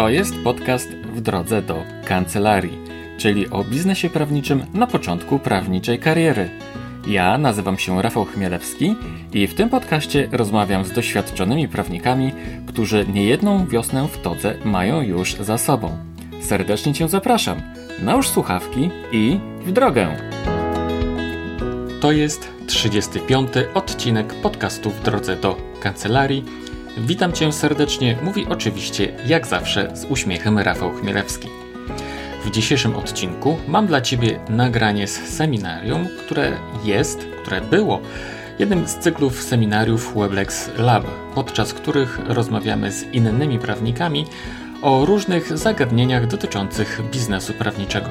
To jest podcast w drodze do kancelarii, czyli o biznesie prawniczym na początku prawniczej kariery. Ja nazywam się Rafał Chmielewski i w tym podcaście rozmawiam z doświadczonymi prawnikami, którzy niejedną wiosnę w todze mają już za sobą. Serdecznie Cię zapraszam. Nałóż słuchawki i w drogę! To jest 35. odcinek podcastu w drodze do kancelarii. Witam Cię serdecznie, mówi oczywiście jak zawsze z uśmiechem Rafał Chmielewski. W dzisiejszym odcinku mam dla Ciebie nagranie z seminarium, które jest, które było jednym z cyklów seminariów Weblex Lab, podczas których rozmawiamy z innymi prawnikami o różnych zagadnieniach dotyczących biznesu prawniczego.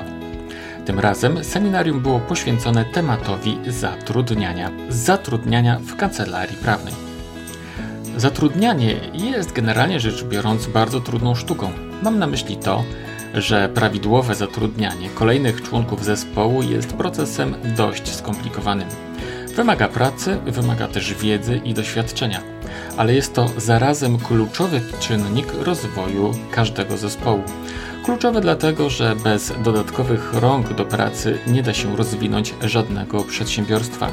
Tym razem seminarium było poświęcone tematowi zatrudniania, zatrudniania w kancelarii prawnej. Zatrudnianie jest generalnie rzecz biorąc bardzo trudną sztuką. Mam na myśli to, że prawidłowe zatrudnianie kolejnych członków zespołu jest procesem dość skomplikowanym. Wymaga pracy, wymaga też wiedzy i doświadczenia, ale jest to zarazem kluczowy czynnik rozwoju każdego zespołu. Kluczowe dlatego, że bez dodatkowych rąk do pracy nie da się rozwinąć żadnego przedsiębiorstwa,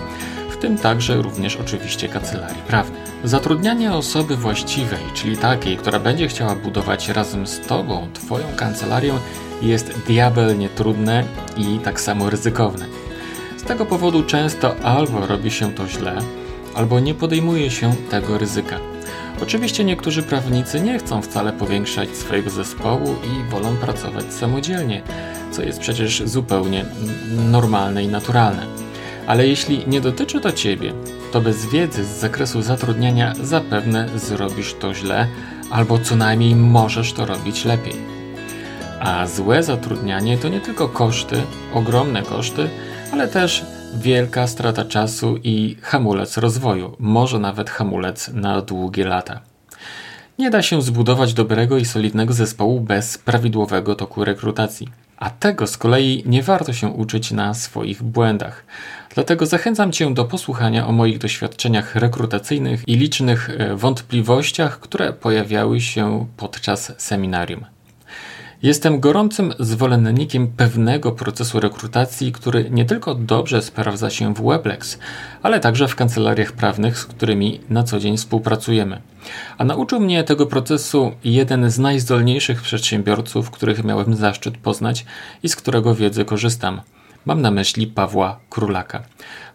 w tym także również oczywiście kancelarii prawnej. Zatrudnianie osoby właściwej, czyli takiej, która będzie chciała budować razem z Tobą Twoją kancelarię, jest diabelnie trudne i tak samo ryzykowne. Z tego powodu często albo robi się to źle, albo nie podejmuje się tego ryzyka. Oczywiście niektórzy prawnicy nie chcą wcale powiększać swojego zespołu i wolą pracować samodzielnie, co jest przecież zupełnie normalne i naturalne. Ale jeśli nie dotyczy to Ciebie, to bez wiedzy z zakresu zatrudniania zapewne zrobisz to źle, albo co najmniej możesz to robić lepiej. A złe zatrudnianie to nie tylko koszty, ogromne koszty, ale też wielka strata czasu i hamulec rozwoju, może nawet hamulec na długie lata. Nie da się zbudować dobrego i solidnego zespołu bez prawidłowego toku rekrutacji. A tego z kolei nie warto się uczyć na swoich błędach. Dlatego zachęcam Cię do posłuchania o moich doświadczeniach rekrutacyjnych i licznych e, wątpliwościach, które pojawiały się podczas seminarium. Jestem gorącym zwolennikiem pewnego procesu rekrutacji, który nie tylko dobrze sprawdza się w Weblex, ale także w kancelariach prawnych, z którymi na co dzień współpracujemy. A nauczył mnie tego procesu jeden z najzdolniejszych przedsiębiorców, których miałem zaszczyt poznać i z którego wiedzy korzystam. Mam na myśli Pawła Królaka.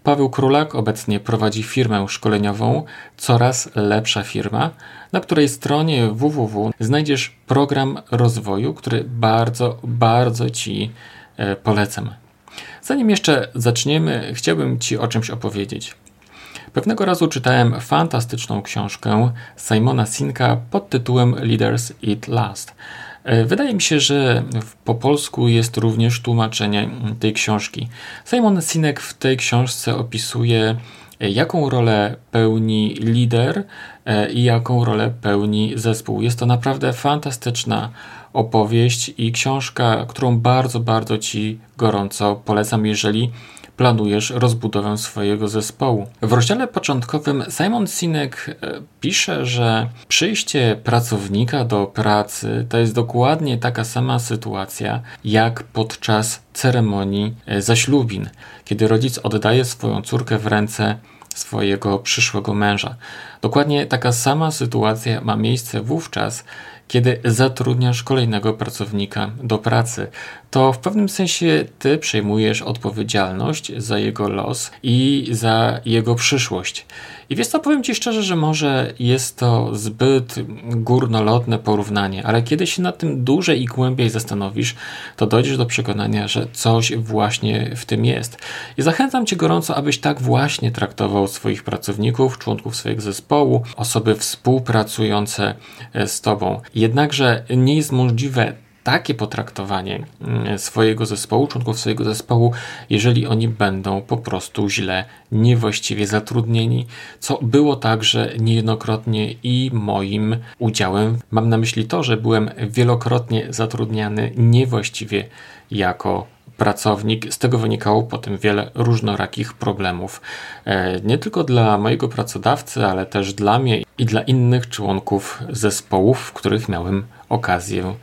Paweł Królak obecnie prowadzi firmę szkoleniową Coraz Lepsza Firma, na której stronie www znajdziesz program rozwoju, który bardzo, bardzo Ci e, polecam. Zanim jeszcze zaczniemy, chciałbym Ci o czymś opowiedzieć. Pewnego razu czytałem fantastyczną książkę Simona Sinka pod tytułem Leaders Eat Last. E, wydaje mi się, że po polsku jest również tłumaczenie tej książki. Simon Sinek w tej książce opisuje, e, jaką rolę pełni lider e, i jaką rolę pełni zespół. Jest to naprawdę fantastyczna opowieść i książka, którą bardzo, bardzo Ci gorąco polecam, jeżeli planujesz rozbudowę swojego zespołu. W rozdziale początkowym Simon Sinek e, pisze, że przyjście pracownika do pracy to jest dokładnie taka sama sytuacja jak podczas ceremonii e, zaślubin, kiedy rodzic oddaje swoją córkę w ręce swojego przyszłego męża. Dokładnie taka sama sytuacja ma miejsce wówczas, kiedy zatrudniasz kolejnego pracownika do pracy, to w pewnym sensie ty przejmujesz odpowiedzialność za jego los i za jego przyszłość. I wiesz co, powiem ci szczerze, że może jest to zbyt górnolotne porównanie, ale kiedy się nad tym dłużej i głębiej zastanowisz, to dojdziesz do przekonania, że coś właśnie w tym jest. I zachęcam cię gorąco, abyś tak właśnie traktował swoich pracowników, członków swojego zespołu, osoby współpracujące z tobą. Jednakże nie jest możliwe takie potraktowanie mm, swojego zespołu, członków swojego zespołu, jeżeli oni będą po prostu źle, niewłaściwie zatrudnieni, co było także niejednokrotnie i moim udziałem. Mam na myśli to, że byłem wielokrotnie zatrudniany niewłaściwie jako pracownik. Z tego wynikało potem wiele różnorakich problemów. E, nie tylko dla mojego pracodawcy, ale też dla mnie i dla innych członków zespołów, w których miałem okazję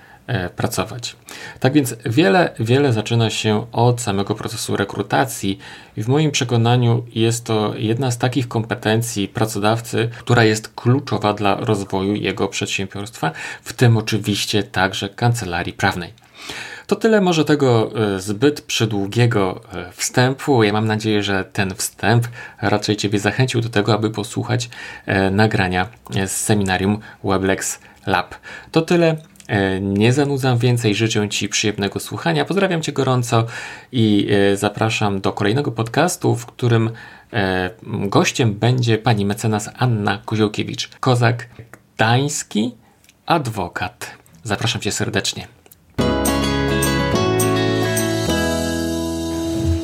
pracować. Tak więc wiele, wiele zaczyna się od samego procesu rekrutacji i w moim przekonaniu jest to jedna z takich kompetencji pracodawcy, która jest kluczowa dla rozwoju jego przedsiębiorstwa, w tym oczywiście także kancelarii prawnej. To tyle może tego e, zbyt przydługiego e, wstępu. Ja mam nadzieję, że ten wstęp raczej Ciebie zachęcił do tego, aby posłuchać e, nagrania z seminarium Weblex Lab. To tyle. Nie zanudzam więcej, życzę Ci przyjemnego słuchania. Pozdrawiam Cię gorąco i zapraszam do kolejnego podcastu, w którym gościem będzie pani mecenas Anna Koziołkiewicz, kozak gdański adwokat. Zapraszam Cię serdecznie.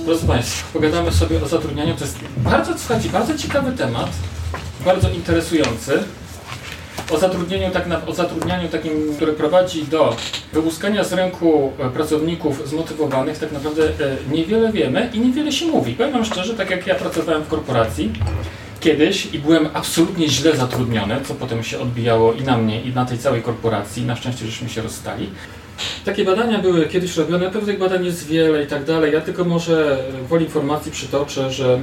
Proszę Państwa, pogadamy sobie o zatrudnianiu. To jest bardzo, bardzo ciekawy temat, bardzo interesujący. O zatrudnieniu, tak na, o zatrudnianiu takim, które prowadzi do wyłuskania z rynku e, pracowników zmotywowanych, tak naprawdę e, niewiele wiemy i niewiele się mówi. Powiem szczerze, tak jak ja pracowałem w korporacji kiedyś i byłem absolutnie źle zatrudniony, co potem się odbijało i na mnie, i na tej całej korporacji. Na szczęście żeśmy się rozstali. Takie badania były kiedyś robione, pewnie tych badań jest wiele i tak dalej. Ja tylko może woli informacji przytoczę, że e,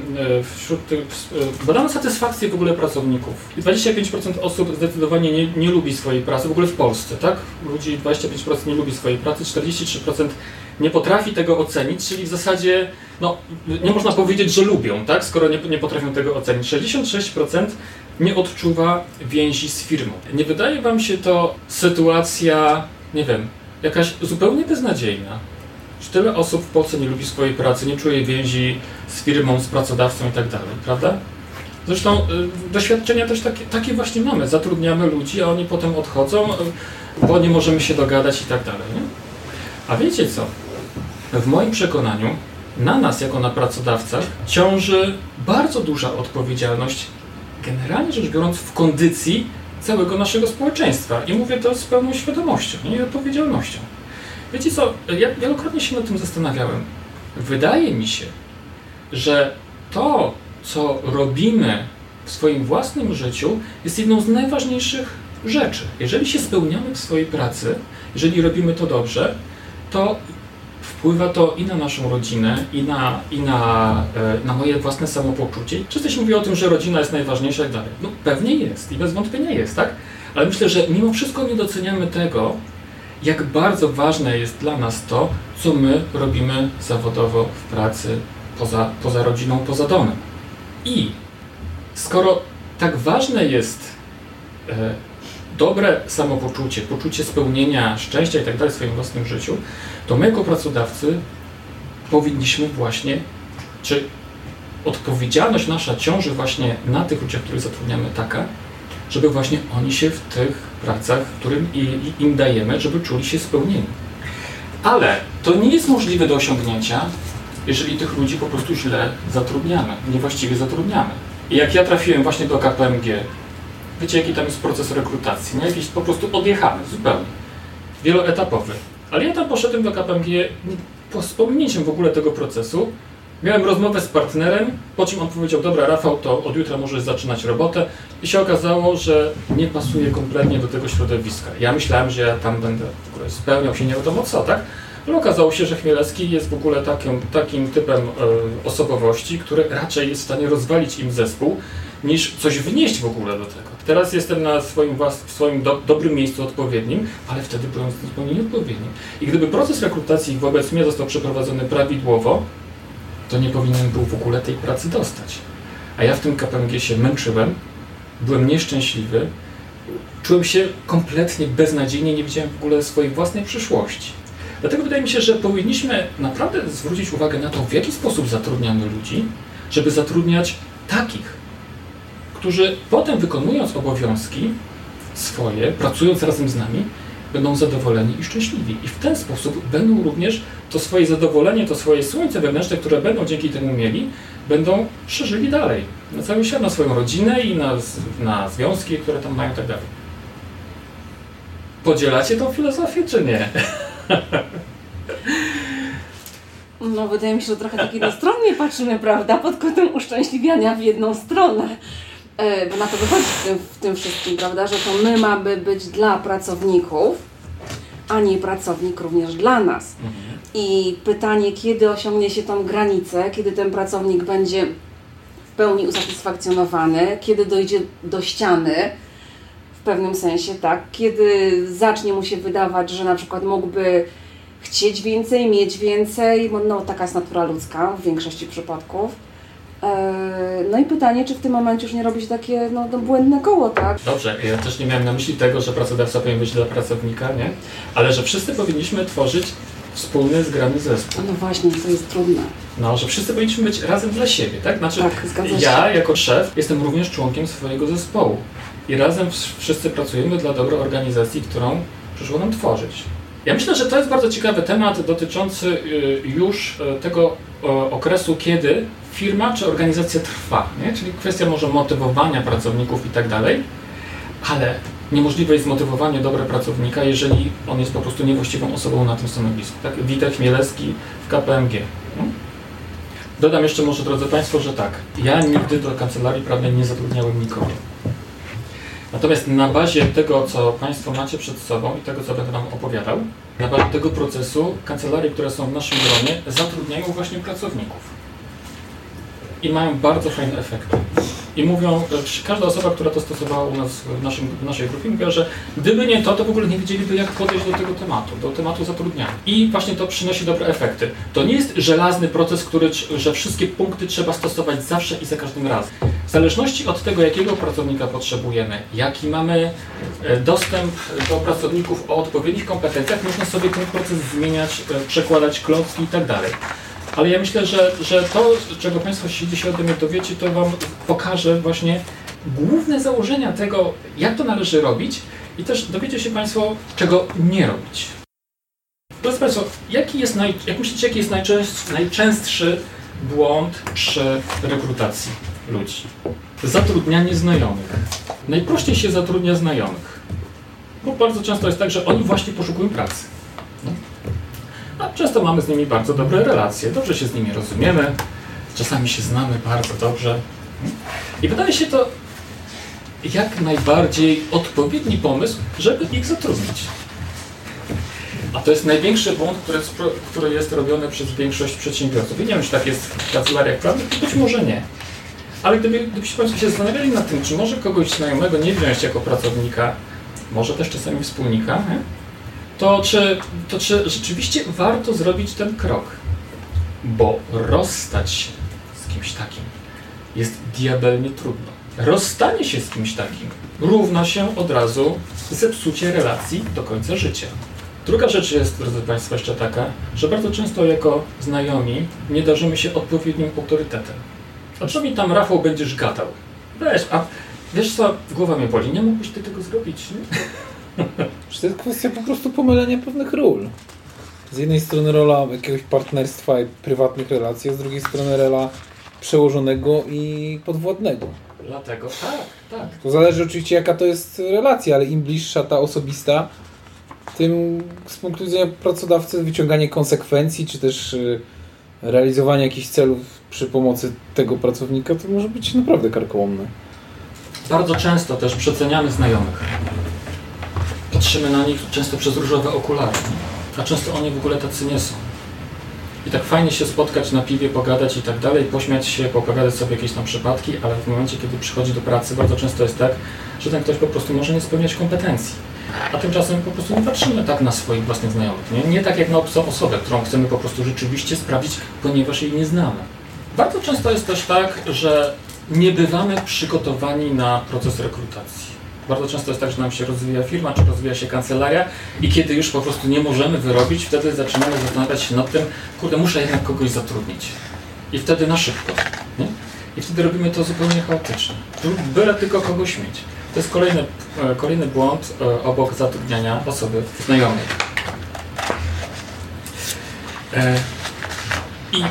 wśród tych e, badano satysfakcję w ogóle pracowników. I 25% osób zdecydowanie nie, nie lubi swojej pracy, w ogóle w Polsce, tak? Ludzi 25% nie lubi swojej pracy, 43% nie potrafi tego ocenić, czyli w zasadzie no, nie można powiedzieć, że lubią, tak? skoro nie, nie potrafią tego ocenić. 66% nie odczuwa więzi z firmą. Nie wydaje Wam się to sytuacja, nie wiem, jakaś zupełnie beznadziejna. Że tyle osób w Polsce nie lubi swojej pracy, nie czuje więzi z firmą, z pracodawcą i tak dalej, prawda? Zresztą y, doświadczenia też takie, takie, właśnie mamy. Zatrudniamy ludzi, a oni potem odchodzą, y, bo nie możemy się dogadać i tak dalej. Nie? A wiecie co? W moim przekonaniu na nas, jako na pracodawcach, ciąży bardzo duża odpowiedzialność, generalnie rzecz biorąc, w kondycji całego naszego społeczeństwa. I mówię to z pełną świadomością i odpowiedzialnością. Wiecie co, ja wielokrotnie się nad tym zastanawiałem. Wydaje mi się, że to, co robimy w swoim własnym życiu, jest jedną z najważniejszych rzeczy. Jeżeli się spełniamy w swojej pracy, jeżeli robimy to dobrze, to wpływa to i na naszą rodzinę, i na, i na, e, na moje własne samopoczucie. Wszyscy się mówi o tym, że rodzina jest najważniejsza i tak dalej. No pewnie jest i bez wątpienia jest, tak? Ale myślę, że mimo wszystko nie doceniamy tego, jak bardzo ważne jest dla nas to, co my robimy zawodowo w pracy, poza, poza rodziną, poza domem. I skoro tak ważne jest e, dobre samopoczucie, poczucie spełnienia, szczęścia i tak dalej w swoim własnym życiu, to my jako pracodawcy powinniśmy właśnie, czy odpowiedzialność nasza ciąży właśnie na tych ludziach, których zatrudniamy taka, żeby właśnie oni się w tych pracach, którym im dajemy, żeby czuli się spełnieni. Ale to nie jest możliwe do osiągnięcia, jeżeli tych ludzi po prostu źle zatrudniamy, niewłaściwie zatrudniamy. I jak ja trafiłem właśnie do KPMG, wiecie jaki tam jest proces rekrutacji, nie? Jakiś po prostu odjechany zupełnie, wieloetapowy. Ale ja tam poszedłem do KPMG z pominięciem w ogóle tego procesu. Miałem rozmowę z partnerem, po czym on powiedział, dobra Rafał, to od jutra możesz zaczynać robotę i się okazało, że nie pasuje kompletnie do tego środowiska. Ja myślałem, że ja tam będę w ogóle spełniał się nie wiadomo co, tak? Ale okazało się, że Chmielewski jest w ogóle takim, takim typem e, osobowości, który raczej jest w stanie rozwalić im zespół, niż coś wnieść w ogóle do tego. Teraz jestem na swoim, w swoim do, dobrym miejscu odpowiednim, ale wtedy byłem zupełnie nieodpowiednim. I gdyby proces rekrutacji wobec mnie został przeprowadzony prawidłowo, to nie powinienem był w ogóle tej pracy dostać. A ja w tym KPMG się męczyłem, byłem nieszczęśliwy, czułem się kompletnie beznadziejnie, nie widziałem w ogóle swojej własnej przyszłości. Dlatego wydaje mi się, że powinniśmy naprawdę zwrócić uwagę na to, w jaki sposób zatrudniamy ludzi, żeby zatrudniać takich, którzy potem wykonując obowiązki swoje, pracując razem z nami, będą zadowoleni i szczęśliwi. I w ten sposób będą również to swoje zadowolenie, to swoje słońce wewnętrzne, które będą dzięki temu mieli, będą szerzyli dalej. Na cały świat, na swoją rodzinę i na, na związki, które tam mają tak dalej. Podzielacie tą filozofię, czy nie? No, wydaje mi się, że trochę tak jednostronnie patrzymy, prawda, pod kątem uszczęśliwiania w jedną stronę. E, bo na to wychodzi w tym, w tym wszystkim, prawda, że to my mamy być dla pracowników, a nie pracownik również dla nas. Mhm. I pytanie, kiedy osiągnie się tą granicę, kiedy ten pracownik będzie w pełni usatysfakcjonowany, kiedy dojdzie do ściany, w pewnym sensie, tak, kiedy zacznie mu się wydawać, że na przykład mógłby chcieć więcej, mieć więcej, no, taka jest natura ludzka w większości przypadków. Eee, No i pytanie, czy w tym momencie już nie robi się takie no, no, błędne koło, tak? Dobrze, ja też nie miałem na myśli tego, że pracodawca powinien być dla pracownika, nie? Ale że wszyscy powinniśmy tworzyć wspólny, zgrany zespół. No właśnie, to jest trudne. No, że wszyscy powinniśmy być razem dla siebie, tak? Znaczy, Tak, zgadza się. ja jako szef jestem również członkiem swojego zespołu i razem wszyscy pracujemy dla dobra organizacji, którą przyszło nam tworzyć. Ja myślę, że to jest bardzo ciekawy temat dotyczący y, już y, tego y, okresu, kiedy firma czy organizacja trwa, nie? czyli kwestia może motywowania pracowników i tak dalej, ale niemożliwe jest zmotywowanie dobra pracownika, jeżeli on jest po prostu niewłaściwą osobą na tym stanowisku. Tak? Witek Chmielewski w KPMG. No? Dodam jeszcze może, drodzy Państwo, że tak, ja nigdy do kancelarii prawnej nie zatrudniałem nikogo. Natomiast na bazie tego, co Państwo macie przed sobą i tego, co będę Wam opowiadał, na bazie tego procesu kancelarie, które są w naszym gronie, zatrudniają właśnie pracowników. I mają bardzo fajne efekty. I mówią, każda osoba, która to stosowała u nas w, naszym, w naszej grupie, mówiła, że gdyby nie to, to w ogóle nie wiedzieliby, jak podejść do tego tematu, do tematu zatrudniania. I właśnie to przynosi dobre efekty. To nie jest żelazny proces, który, że wszystkie punkty trzeba stosować zawsze i za każdym razem. W zależności od tego, jakiego pracownika potrzebujemy, jaki mamy e, dostęp do pracowników o odpowiednich kompetencjach, można sobie ten proces zmieniać, e, przekładać klocki i tak dalej. Ale ja myślę, że, że to, czego Państwo się dzisiaj ode mnie dowiecie, to Wam pokaże właśnie główne założenia tego, jak to należy robić i też dowiecie się Państwo, czego nie robić. Drodzy Państwo, jaki jest naj, jak myślicie, jaki jest najczęstszy, najczęstszy błąd przy rekrutacji ludzi? Zatrudnianie znajomych. Najprościej się zatrudnia znajomych. Bo bardzo często jest tak, że oni właśnie poszukują pracy. A często mamy z nimi bardzo dobre relacje, dobrze się z nimi rozumiemy, czasami się znamy bardzo dobrze. I wydaje się to jak najbardziej odpowiedni pomysł, żeby ich zatrudnić. A to jest największy błąd, który który jest robiony przez większość przedsiębiorców. I nie wiem, czy tak jest w kancelariach prawnych, być może nie. Ale gdyby, gdybyście Państwo się zastanawiali nad tym, czy może kogoś znajomego nie wziąć jako pracownika, może też czasami wspólnika, nie? To, czy, to czy rzeczywiście warto zrobić ten krok? Bo rozstać się z kimś takim jest diabelnie trudno. Rozstanie się z kimś takim równa się od razu zepsucie relacji do końca życia. Druga rzecz jest, drodzy Państwo, jeszcze taka, że bardzo często jako znajomi nie darzymy się odpowiednim autorytetem. A co mi tam, Rafał, będziesz gadał? Weź, a wiesz co, głowa mnie boli, nie mógłbyś ty tego zrobić, nie? Że to jest kwestia po prostu pomylenia pewnych ról. Z jednej strony rola jakiegoś partnerstwa i prywatnych relacji, a z drugiej strony rola przełożonego i podwładnego. Dlatego tak, tak. To zależy oczywiście jaka to jest relacja, ale im bliższa ta osobista, tym z punktu widzenia pracodawcy wyciąganie konsekwencji, czy też y, realizowanie jakichś celów przy pomocy tego pracownika, to może być naprawdę karkołomne. Bardzo często też przeceniamy znajomych. Patrzymy na nich często przez różowe okulary, a często oni w ogóle tacy nie są. I tak fajnie się spotkać na piwie, pogadać i tak dalej, pośmiać się, popowiadać sobie jakieś tam przypadki, ale w momencie, kiedy przychodzi do pracy, bardzo często jest tak, że ten ktoś po prostu może nie spełniać kompetencji. A tymczasem po prostu nie patrzymy tak na swoich własnych znajomych. Nie, nie tak jak na obcą osobę, którą chcemy po prostu rzeczywiście sprawdzić, ponieważ jej nie znamy. Bardzo często jest też tak, że nie bywamy przygotowani na proces rekrutacji. Bardzo często jest tak, że nam się rozwija firma, czy rozwija się kancelaria i kiedy już po prostu nie możemy wyrobić, wtedy zaczynamy zastanawiać się nad tym, kurde, muszę jednak kogoś zatrudnić. I wtedy na szybko. Nie? I wtedy robimy to zupełnie chaotycznie. Byle tylko kogoś mieć. To jest kolejny, e, kolejny błąd e, obok zatrudniania osoby znajomej. E, I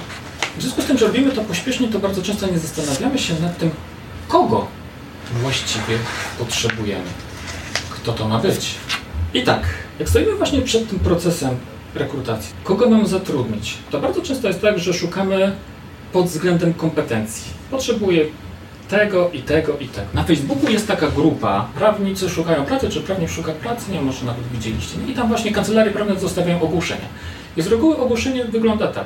w związku z tym, że robimy to pośpiesznie, to bardzo często nie zastanawiamy się nad tym, kogo właściwie potrzebujemy. Kto to ma być? I tak, jak stoimy właśnie przed tym procesem rekrutacji, kogo mam zatrudnić, to bardzo często jest tak, że szukamy pod względem kompetencji. Potrzebuję tego i tego i tego. Na Facebooku jest taka grupa, prawnicy szukają pracy, czy prawnik szuka pracy, nie wiem, może nawet widzieliście. I tam właśnie kancelarie prawne zostawiają ogłoszenia. I z reguły ogłoszenie wygląda tak.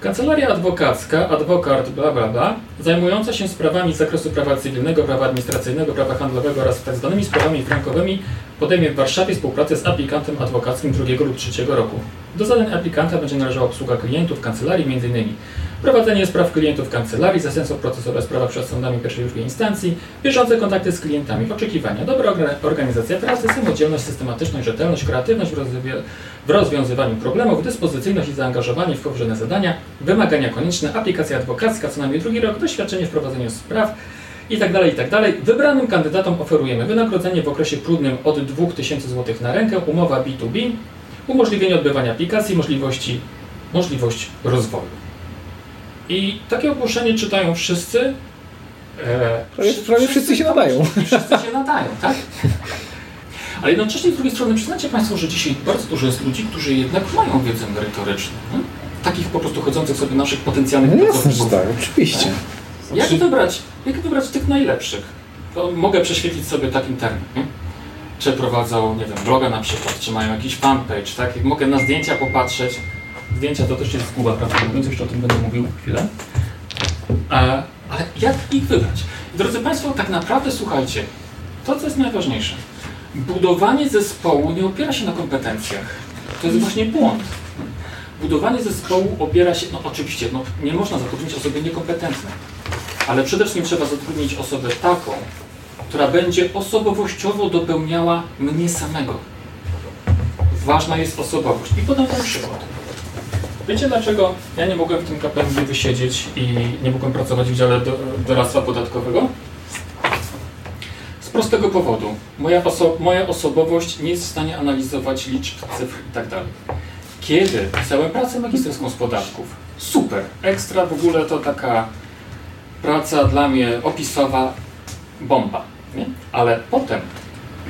Kancelaria adwokacka, adwokat, bla bla bla, zajmująca się sprawami z zakresu prawa cywilnego, prawa administracyjnego, prawa handlowego oraz tak zwanymi sprawami frankowymi podejmie w Warszawie współpracę z aplikantem adwokackim drugiego lub trzeciego roku. Do zadań aplikanta będzie należała obsługa klientów kancelarii, m.in. prowadzenie spraw klientów kancelarii, zastępstwo procesowe w sprawach przed sądami pierwszej drugiej instancji, bieżące kontakty z klientami, oczekiwania, dobra organizacja pracy, samodzielność, systematyczność, rzetelność, kreatywność w rozwiązywaniu problemów, dyspozycyjność i zaangażowanie w powierzone zadania, wymagania konieczne, aplikacja adwokacka, co najmniej drugi rok, doświadczenie w prowadzeniu spraw, i tak dalej, i tak dalej. Wybranym kandydatom oferujemy wynagrodzenie w okresie próbnym od 2000 zł na rękę, umowa B2B, umożliwienie odbywania aplikacji, możliwości, możliwość rozwoju. I takie ogłoszenie czytają wszyscy. E, Prawie, prawie wszyscy się nadają. Wszyscy się nadają, tak? Ale jednocześnie z drugiej strony przyznacie Państwo, że dzisiaj bardzo dużo jest ludzi, którzy jednak mają wiedzę merytoryczną. Nie? Takich po prostu chodzących sobie naszych potencjalnych No pracowników. tak, oczywiście. Jak wybrać, jak wybrać tych najlepszych? To mogę prześwietlić sobie taki termin. Nie? Czy prowadzą, nie wiem, bloga na przykład, czy mają jakiś fanpage, tak? Jak mogę na zdjęcia popatrzeć. Zdjęcia to też jest zguba, prawda mówiąc, jeszcze o tym będę mówił chwilę. E, ale jak ich wybrać? Drodzy Państwo, tak naprawdę słuchajcie, to co jest najważniejsze. Budowanie zespołu nie opiera się na kompetencjach. To jest właśnie błąd. Budowanie zespołu opiera się, no oczywiście, no, nie można zatrudnić osoby niekompetentnej, ale przede wszystkim trzeba zatrudnić osobę taką, która będzie osobowościowo dopełniała mnie samego. Ważna jest osobowość. I podam Wam przykład. Wiecie dlaczego ja nie mogłem w tym KPMG wysiedzieć i nie mogłem pracować w dziale do, doradztwa podatkowego? Z prostego powodu. Moja, oso moja osobowość nie jest w stanie analizować liczb, cyfr i tak. Kiedy pisałem pracę magisterską z podatków, super, ekstra, w ogóle to taka praca dla mnie opisowa, bomba, nie? Ale potem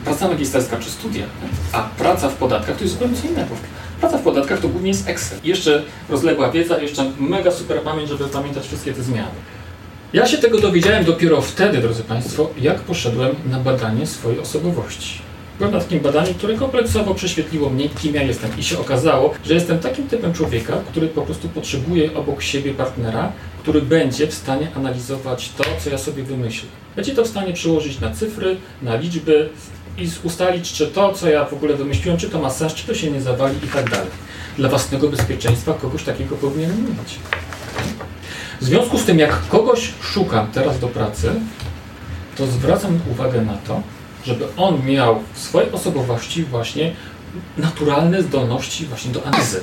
praca magisterska czy studia, nie? a praca w podatkach to jest zupełnie co innego. Praca w podatkach to głównie jest Excel. Jeszcze rozległa wiedza, jeszcze mega super pamięć, żeby pamiętać wszystkie te zmiany. Ja się tego dowiedziałem dopiero wtedy, drodzy Państwo, jak poszedłem na badanie swojej osobowości. Byłem na takim badaniu, które kompleksowo prześwietliło mnie, kim ja jestem. I się okazało, że jestem takim typem człowieka, który po prostu potrzebuje obok siebie partnera, który będzie w stanie analizować to, co ja sobie wymyślę. Będzie to w stanie przełożyć na cyfry, na liczby i ustalić, czy to, co ja w ogóle wymyśliłem, czy to ma sens, czy to się nie zawali i tak dalej. Dla własnego bezpieczeństwa kogoś takiego powinienem mieć. W związku z tym, jak kogoś szukam teraz do pracy, to zwracam uwagę na to, żeby on miał w swojej osobowości właśnie naturalne zdolności właśnie do analizy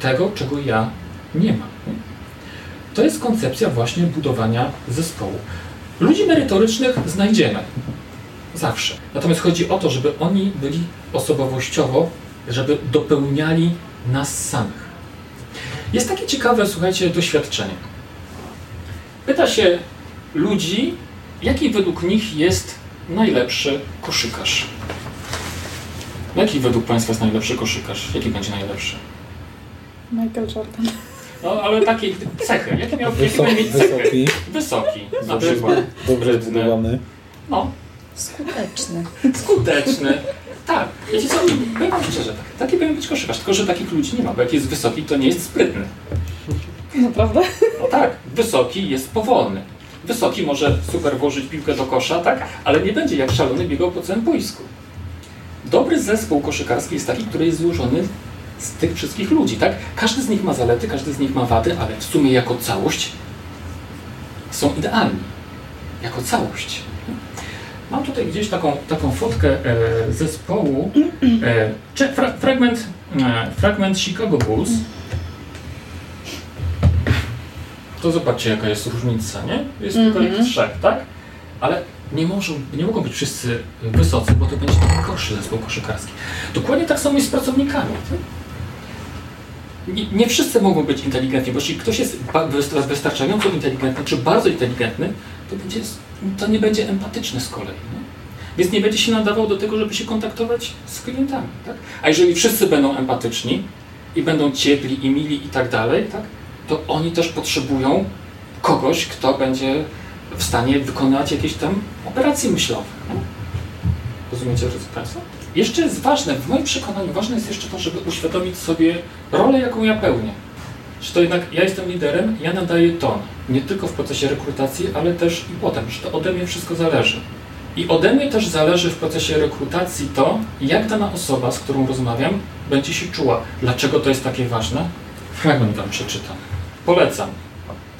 tego, czego ja nie mam. To jest koncepcja właśnie budowania zespołu. Ludzi merytorycznych znajdziemy. Zawsze. Natomiast chodzi o to, żeby oni byli osobowościowo, żeby dopełniali nas samych. Jest takie ciekawe, słuchajcie, doświadczenie. Pyta się ludzi, jaki według nich jest najlepszy koszykarz. Jaki według Państwa jest najlepszy koszykarz? Jaki będzie najlepszy? Michael Jordan. No, ale takie cechy. Jakie miał jakie Wysoki, miał mieć cechy? wysoki, Wysoki. Na dobrze, przykład. dobrze zbudowany. No, Skuteczny. skuteczny. Tak. Wiecie co? Powiem wam szczerze, tak. taki powinien być koszykarz, tylko że takich ludzi nie ma, bo jak jest wysoki, to nie jest sprytny. Naprawdę? No tak, wysoki jest powolny. Wysoki może super włożyć piłkę do kosza, tak, ale nie będzie jak szalony biegał po całym boisku. Dobry zespół koszykarski jest taki, który jest złożony z tych wszystkich ludzi, tak? Każdy z nich ma zalety, każdy z nich ma wady, ale w sumie jako całość są idealni. Jako całość. Mam tutaj gdzieś taką, taką fotkę e, zespołu, e, cze- fra, fragment, e, fragment Chicago Bulls. To zobaczcie, jaka jest różnica, nie? Jest tylko Mhm. ich trzech, tak? Ale nie, mogą, nie mogą być wszyscy wysocy, bo to będzie gorszy zespół koszykarski. Dokładnie tak samo jest z pracownikami. Nie, nie wszyscy mogą być inteligentni, bo jeśli ktoś jest wystarczająco inteligentny, czy bardzo inteligentny, to, będzie, to nie będzie empatyczny z kolei. Nie? Więc nie będzie się nadawał do tego, żeby się kontaktować z klientami. Tak? A jeżeli wszyscy będą empatyczni i będą ciepli i mili i tak dalej, tak? to oni też potrzebują kogoś, kto będzie w stanie wykonać jakieś tam operacje myślowe. Nie? Rozumiecie, drodzy Państwo? Jeszcze jest ważne, w moim przekonaniu ważne jest jeszcze to, żeby uświadomić sobie rolę, jaką ja pełnię. Że to jednak ja jestem liderem, ja nadaję ton. Nie tylko w procesie rekrutacji, ale też i potem, że to ode mnie wszystko zależy. I ode mnie też zależy w procesie rekrutacji to, jak dana osoba, z którą rozmawiam, będzie się czuła. Dlaczego to jest takie ważne? Fragment Wam przeczytam. Polecam.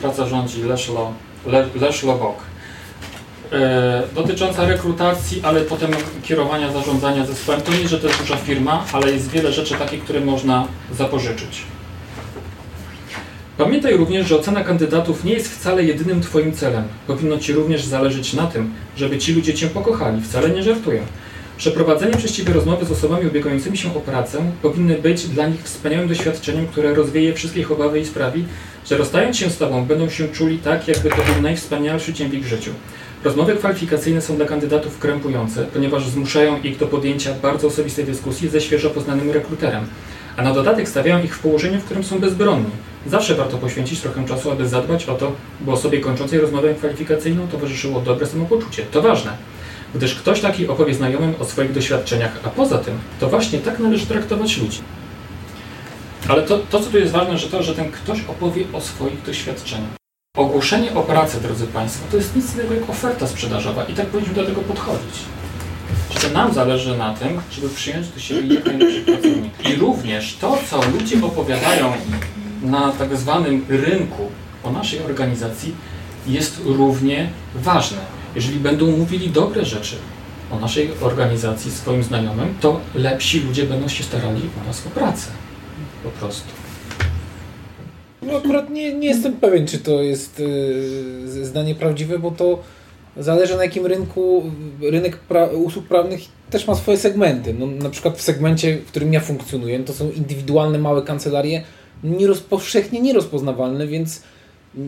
Praca rządzi Leszlo, Le, Leszlo Bok. E, dotycząca rekrutacji, ale potem kierowania, zarządzania zespołem. To nie, że to jest duża firma, ale jest wiele rzeczy takich, które można zapożyczyć. Pamiętaj również, że ocena kandydatów nie jest wcale jedynym Twoim celem. Powinno Ci również zależeć na tym, żeby ci ludzie Cię pokochali. Wcale nie żartuję. Przeprowadzenie przez Ciebie rozmowy z osobami ubiegającymi się o pracę powinny być dla nich wspaniałym doświadczeniem, które rozwieje wszystkie obawy i sprawi, że rozstając się z Tobą będą się czuli tak, jakby to był najwspanialszy dzień w ich życiu. Rozmowy kwalifikacyjne są dla kandydatów krępujące, ponieważ zmuszają ich do podjęcia bardzo osobistej dyskusji ze świeżo poznanym rekruterem, a na dodatek stawiają ich w położeniu, w którym są bezbronni. Zawsze warto poświęcić trochę czasu, aby zadbać o to, by osobie kończącej rozmowę kwalifikacyjną towarzyszyło dobre samopoczucie. To ważne, gdyż ktoś taki opowie znajomym o swoich doświadczeniach, a poza tym to właśnie tak należy traktować ludzi. Ale to, to co tu jest ważne, że to, że ten ktoś opowie o swoich doświadczeniach. Ogłoszenie o pracę, drodzy Państwo, to jest nic innego jak oferta sprzedażowa i tak powinniśmy do tego podchodzić. Że nam zależy na tym, żeby przyjąć do siebie jak najlepszych pracowników. I również to, co ludzie opowiadają na tak zwanym rynku o naszej organizacji, jest równie ważne. Jeżeli będą mówili dobre rzeczy o naszej organizacji swoim znajomym, to lepsi ludzie będą się starali o nas o pracę. Po prostu. No akurat nie, nie jestem pewien, czy to jest yy, zdanie prawdziwe, bo to zależy na jakim rynku, rynek pra usług prawnych też ma swoje segmenty. No, na przykład w segmencie, w którym ja funkcjonuję, to są indywidualne małe kancelarie, powszechnie nierozpoznawalne, więc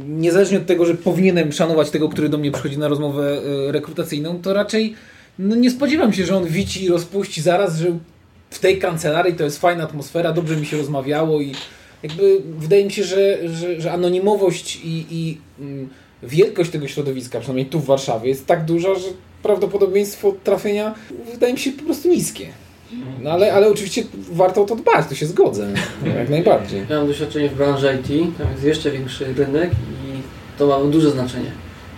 niezależnie od tego, że powinienem szanować tego, który do mnie przychodzi na rozmowę y, rekrutacyjną, to raczej no, nie spodziewam się, że on wici i rozpuści zaraz, że w tej kancelarii to jest fajna atmosfera, dobrze mi się rozmawiało i jakby wydaje mi się, że, że, że anonimowość i, i mm, wielkość tego środowiska, przynajmniej tu w Warszawie, jest tak duża, że prawdopodobieństwo trafienia wydaje mi się po prostu niskie. No ale, ale oczywiście warto o to dbać, to się zgodzę, jak najbardziej. Ja mam doświadczenie w branży IT, tam jest jeszcze większy rynek i to ma duże znaczenie.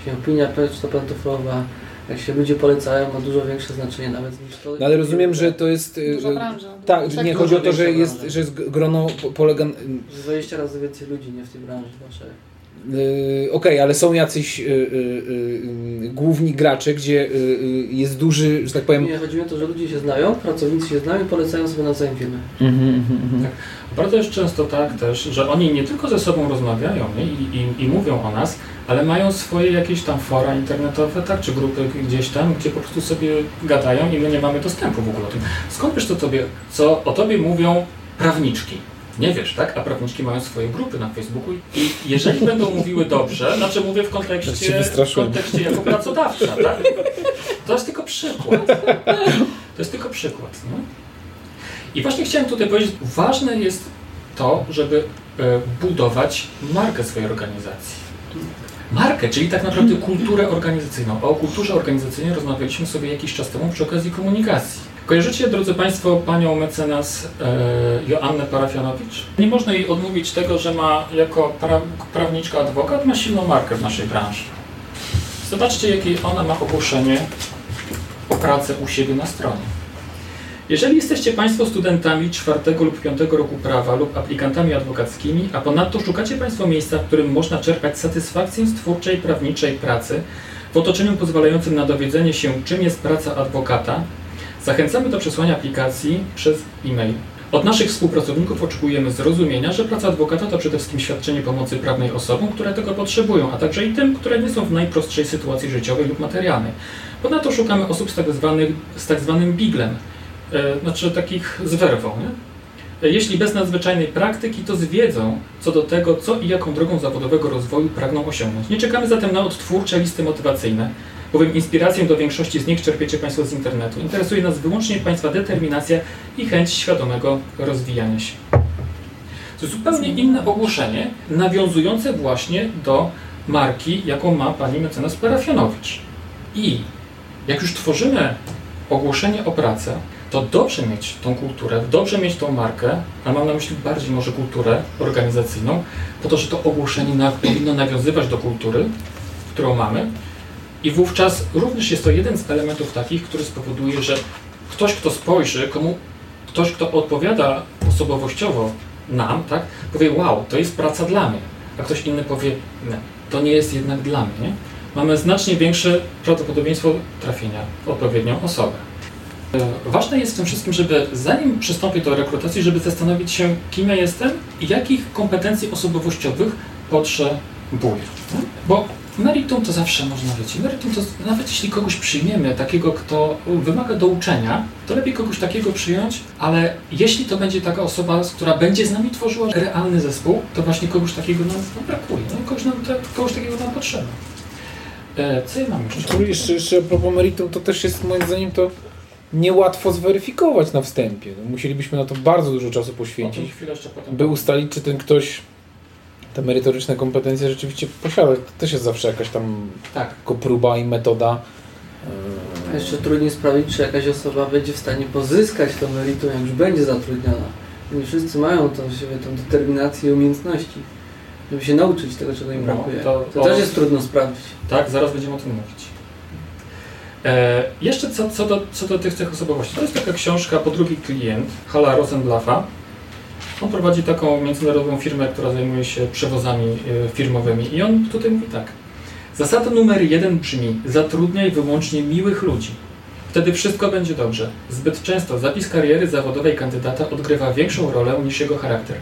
Się opinia pantoflowa, jak się ludzie polecają, ma dużo większe znaczenie nawet niż to. No ale rozumiem, że to jest... Duża że- branża. Tak, Tak nie, chodzi o to, że jest, że jest grono po- polega... Że 20 razy więcej ludzi, nie w tej branży waszej. Yy, Okej, ale są jacyś yy, yy, yy, główni gracze, gdzie yy, yy, jest duży, że tak powiem... Nie, chodzi mi o to, że ludzie się znają, pracownicy się znają i polecają sobie nawzajem firmy. Mhm, mhm, mhm. Bardzo jest często tak też, że oni nie tylko ze sobą rozmawiają nie? I, i, i mówią o nas, ale mają swoje jakieś tam fora internetowe, tak, czy grupy gdzieś tam, gdzie po prostu sobie gadają i my nie mamy dostępu w ogóle do tym. Skąd wiesz, co, tobie, co o tobie mówią prawniczki? Nie wiesz, tak? A prawniczki mają swoje grupy na Facebooku i jeżeli będą mówiły dobrze, znaczy mówię w kontekście, w kontekście jako pracodawca, tak? To jest tylko przykład. To jest tylko przykład. No? I właśnie chciałem tutaj powiedzieć, ważne jest to, żeby e, budować markę swojej organizacji. Markę, czyli tak naprawdę kulturę organizacyjną. A o kulturze organizacyjnej rozmawialiśmy sobie jakiś czas temu przy okazji komunikacji. Kojarzycie, drodzy Państwo, panią mecenas e, Joannę Parafianowicz? Nie można jej odmówić tego, że ma jako pra, prawniczka adwokat ma silną markę w naszej branży. Zobaczcie, jakie ona ma ogłoszenie o pracę u siebie na stronie. Jeżeli jesteście Państwo studentami czwartego lub piątego roku prawa lub aplikantami adwokackimi, a ponadto szukacie Państwo miejsca, w którym można czerpać satysfakcję z twórczej, prawniczej pracy w otoczeniu pozwalającym na dowiedzenie się, czym jest praca adwokata, zachęcamy do przesłania aplikacji przez e-mail. Od naszych współpracowników oczekujemy zrozumienia, że praca adwokata to przede wszystkim świadczenie pomocy prawnej osobom, które tego potrzebują, a także i tym, które nie są w najprostszej sytuacji życiowej lub materialnej. Ponadto szukamy osób z tak, zwanych, z tak zwanym biglem, e, znaczy takich z werwą. Nie? E, Jeśli bez nadzwyczajnej praktyki, to z wiedzą co do tego, co i jaką drogą zawodowego rozwoju pragną osiągnąć. Nie czekamy zatem na odtwórcze listy motywacyjne, bowiem inspirację do większości z nich czerpiecie Państwo z internetu. Interesuje nas wyłącznie Państwa determinacja i chęć świadomego rozwijania się. To zupełnie inne ogłoszenie, nawiązujące właśnie do marki, jaką ma pani mecenas Parafianowicz. I jak już tworzymy ogłoszenie o pracę, to dobrze mieć tą kulturę, dobrze mieć tą markę, a mam na myśli bardziej może kulturę organizacyjną, po to, że to ogłoszenie powinno nawiązywać do kultury, którą mamy. I wówczas również jest to jeden z elementów takich, który spowoduje, że ktoś, kto spojrzy, komu ktoś, kto odpowiada osobowościowo nam, tak, powie, wow, to jest praca dla mnie, a ktoś inny powie, nie, to nie jest jednak dla mnie. Mamy znacznie większe prawdopodobieństwo trafienia w odpowiednią osobę. E, Ważne jest w tym wszystkim, żeby zanim przystąpię do rekrutacji, żeby zastanowić się, kim ja jestem i jakich kompetencji osobowościowych potrzebuję. Bo meritum to zawsze można wiecie. Meritum to nawet jeśli kogoś przyjmiemy, takiego, kto wymaga do uczenia, to lepiej kogoś takiego przyjąć, ale jeśli to będzie taka osoba, która będzie z nami tworzyła realny zespół, to właśnie kogoś takiego nam brakuje. No, kogoś, nam, kogoś takiego nam potrzeba. E, co ja mam jeszcze? Tu jeszcze, jeszcze a propos meritum, to też jest moim zdaniem to niełatwo zweryfikować na wstępie. No, musielibyśmy na to bardzo dużo czasu poświęcić, by ustalić, czy ten ktoś te merytoryczne kompetencje rzeczywiście posiada. To też jest zawsze jakaś tam Tak. próba i metoda. A jeszcze trudniej sprawić, czy jakaś osoba będzie w stanie pozyskać to meritum, jak już będzie zatrudniona. Nie wszyscy mają tą, siebie, tą determinację i umiejętności, żeby się nauczyć tego, czego im No, brakuje. to- To, to- też jest trudno sprawdzić. Tak, zaraz będziemy o tym mówić. E, jeszcze co, co, do, co do tych cech osobowości. To jest taka książka po drugi klient, Hala Rosenblaffa. On prowadzi taką międzynarodową firmę, która zajmuje się przewozami e, firmowymi. I on tutaj mówi tak. Zasada numer jeden brzmi: zatrudniaj wyłącznie miłych ludzi. Wtedy wszystko będzie dobrze. Zbyt często zapis kariery zawodowej kandydata odgrywa większą rolę niż jego charakter.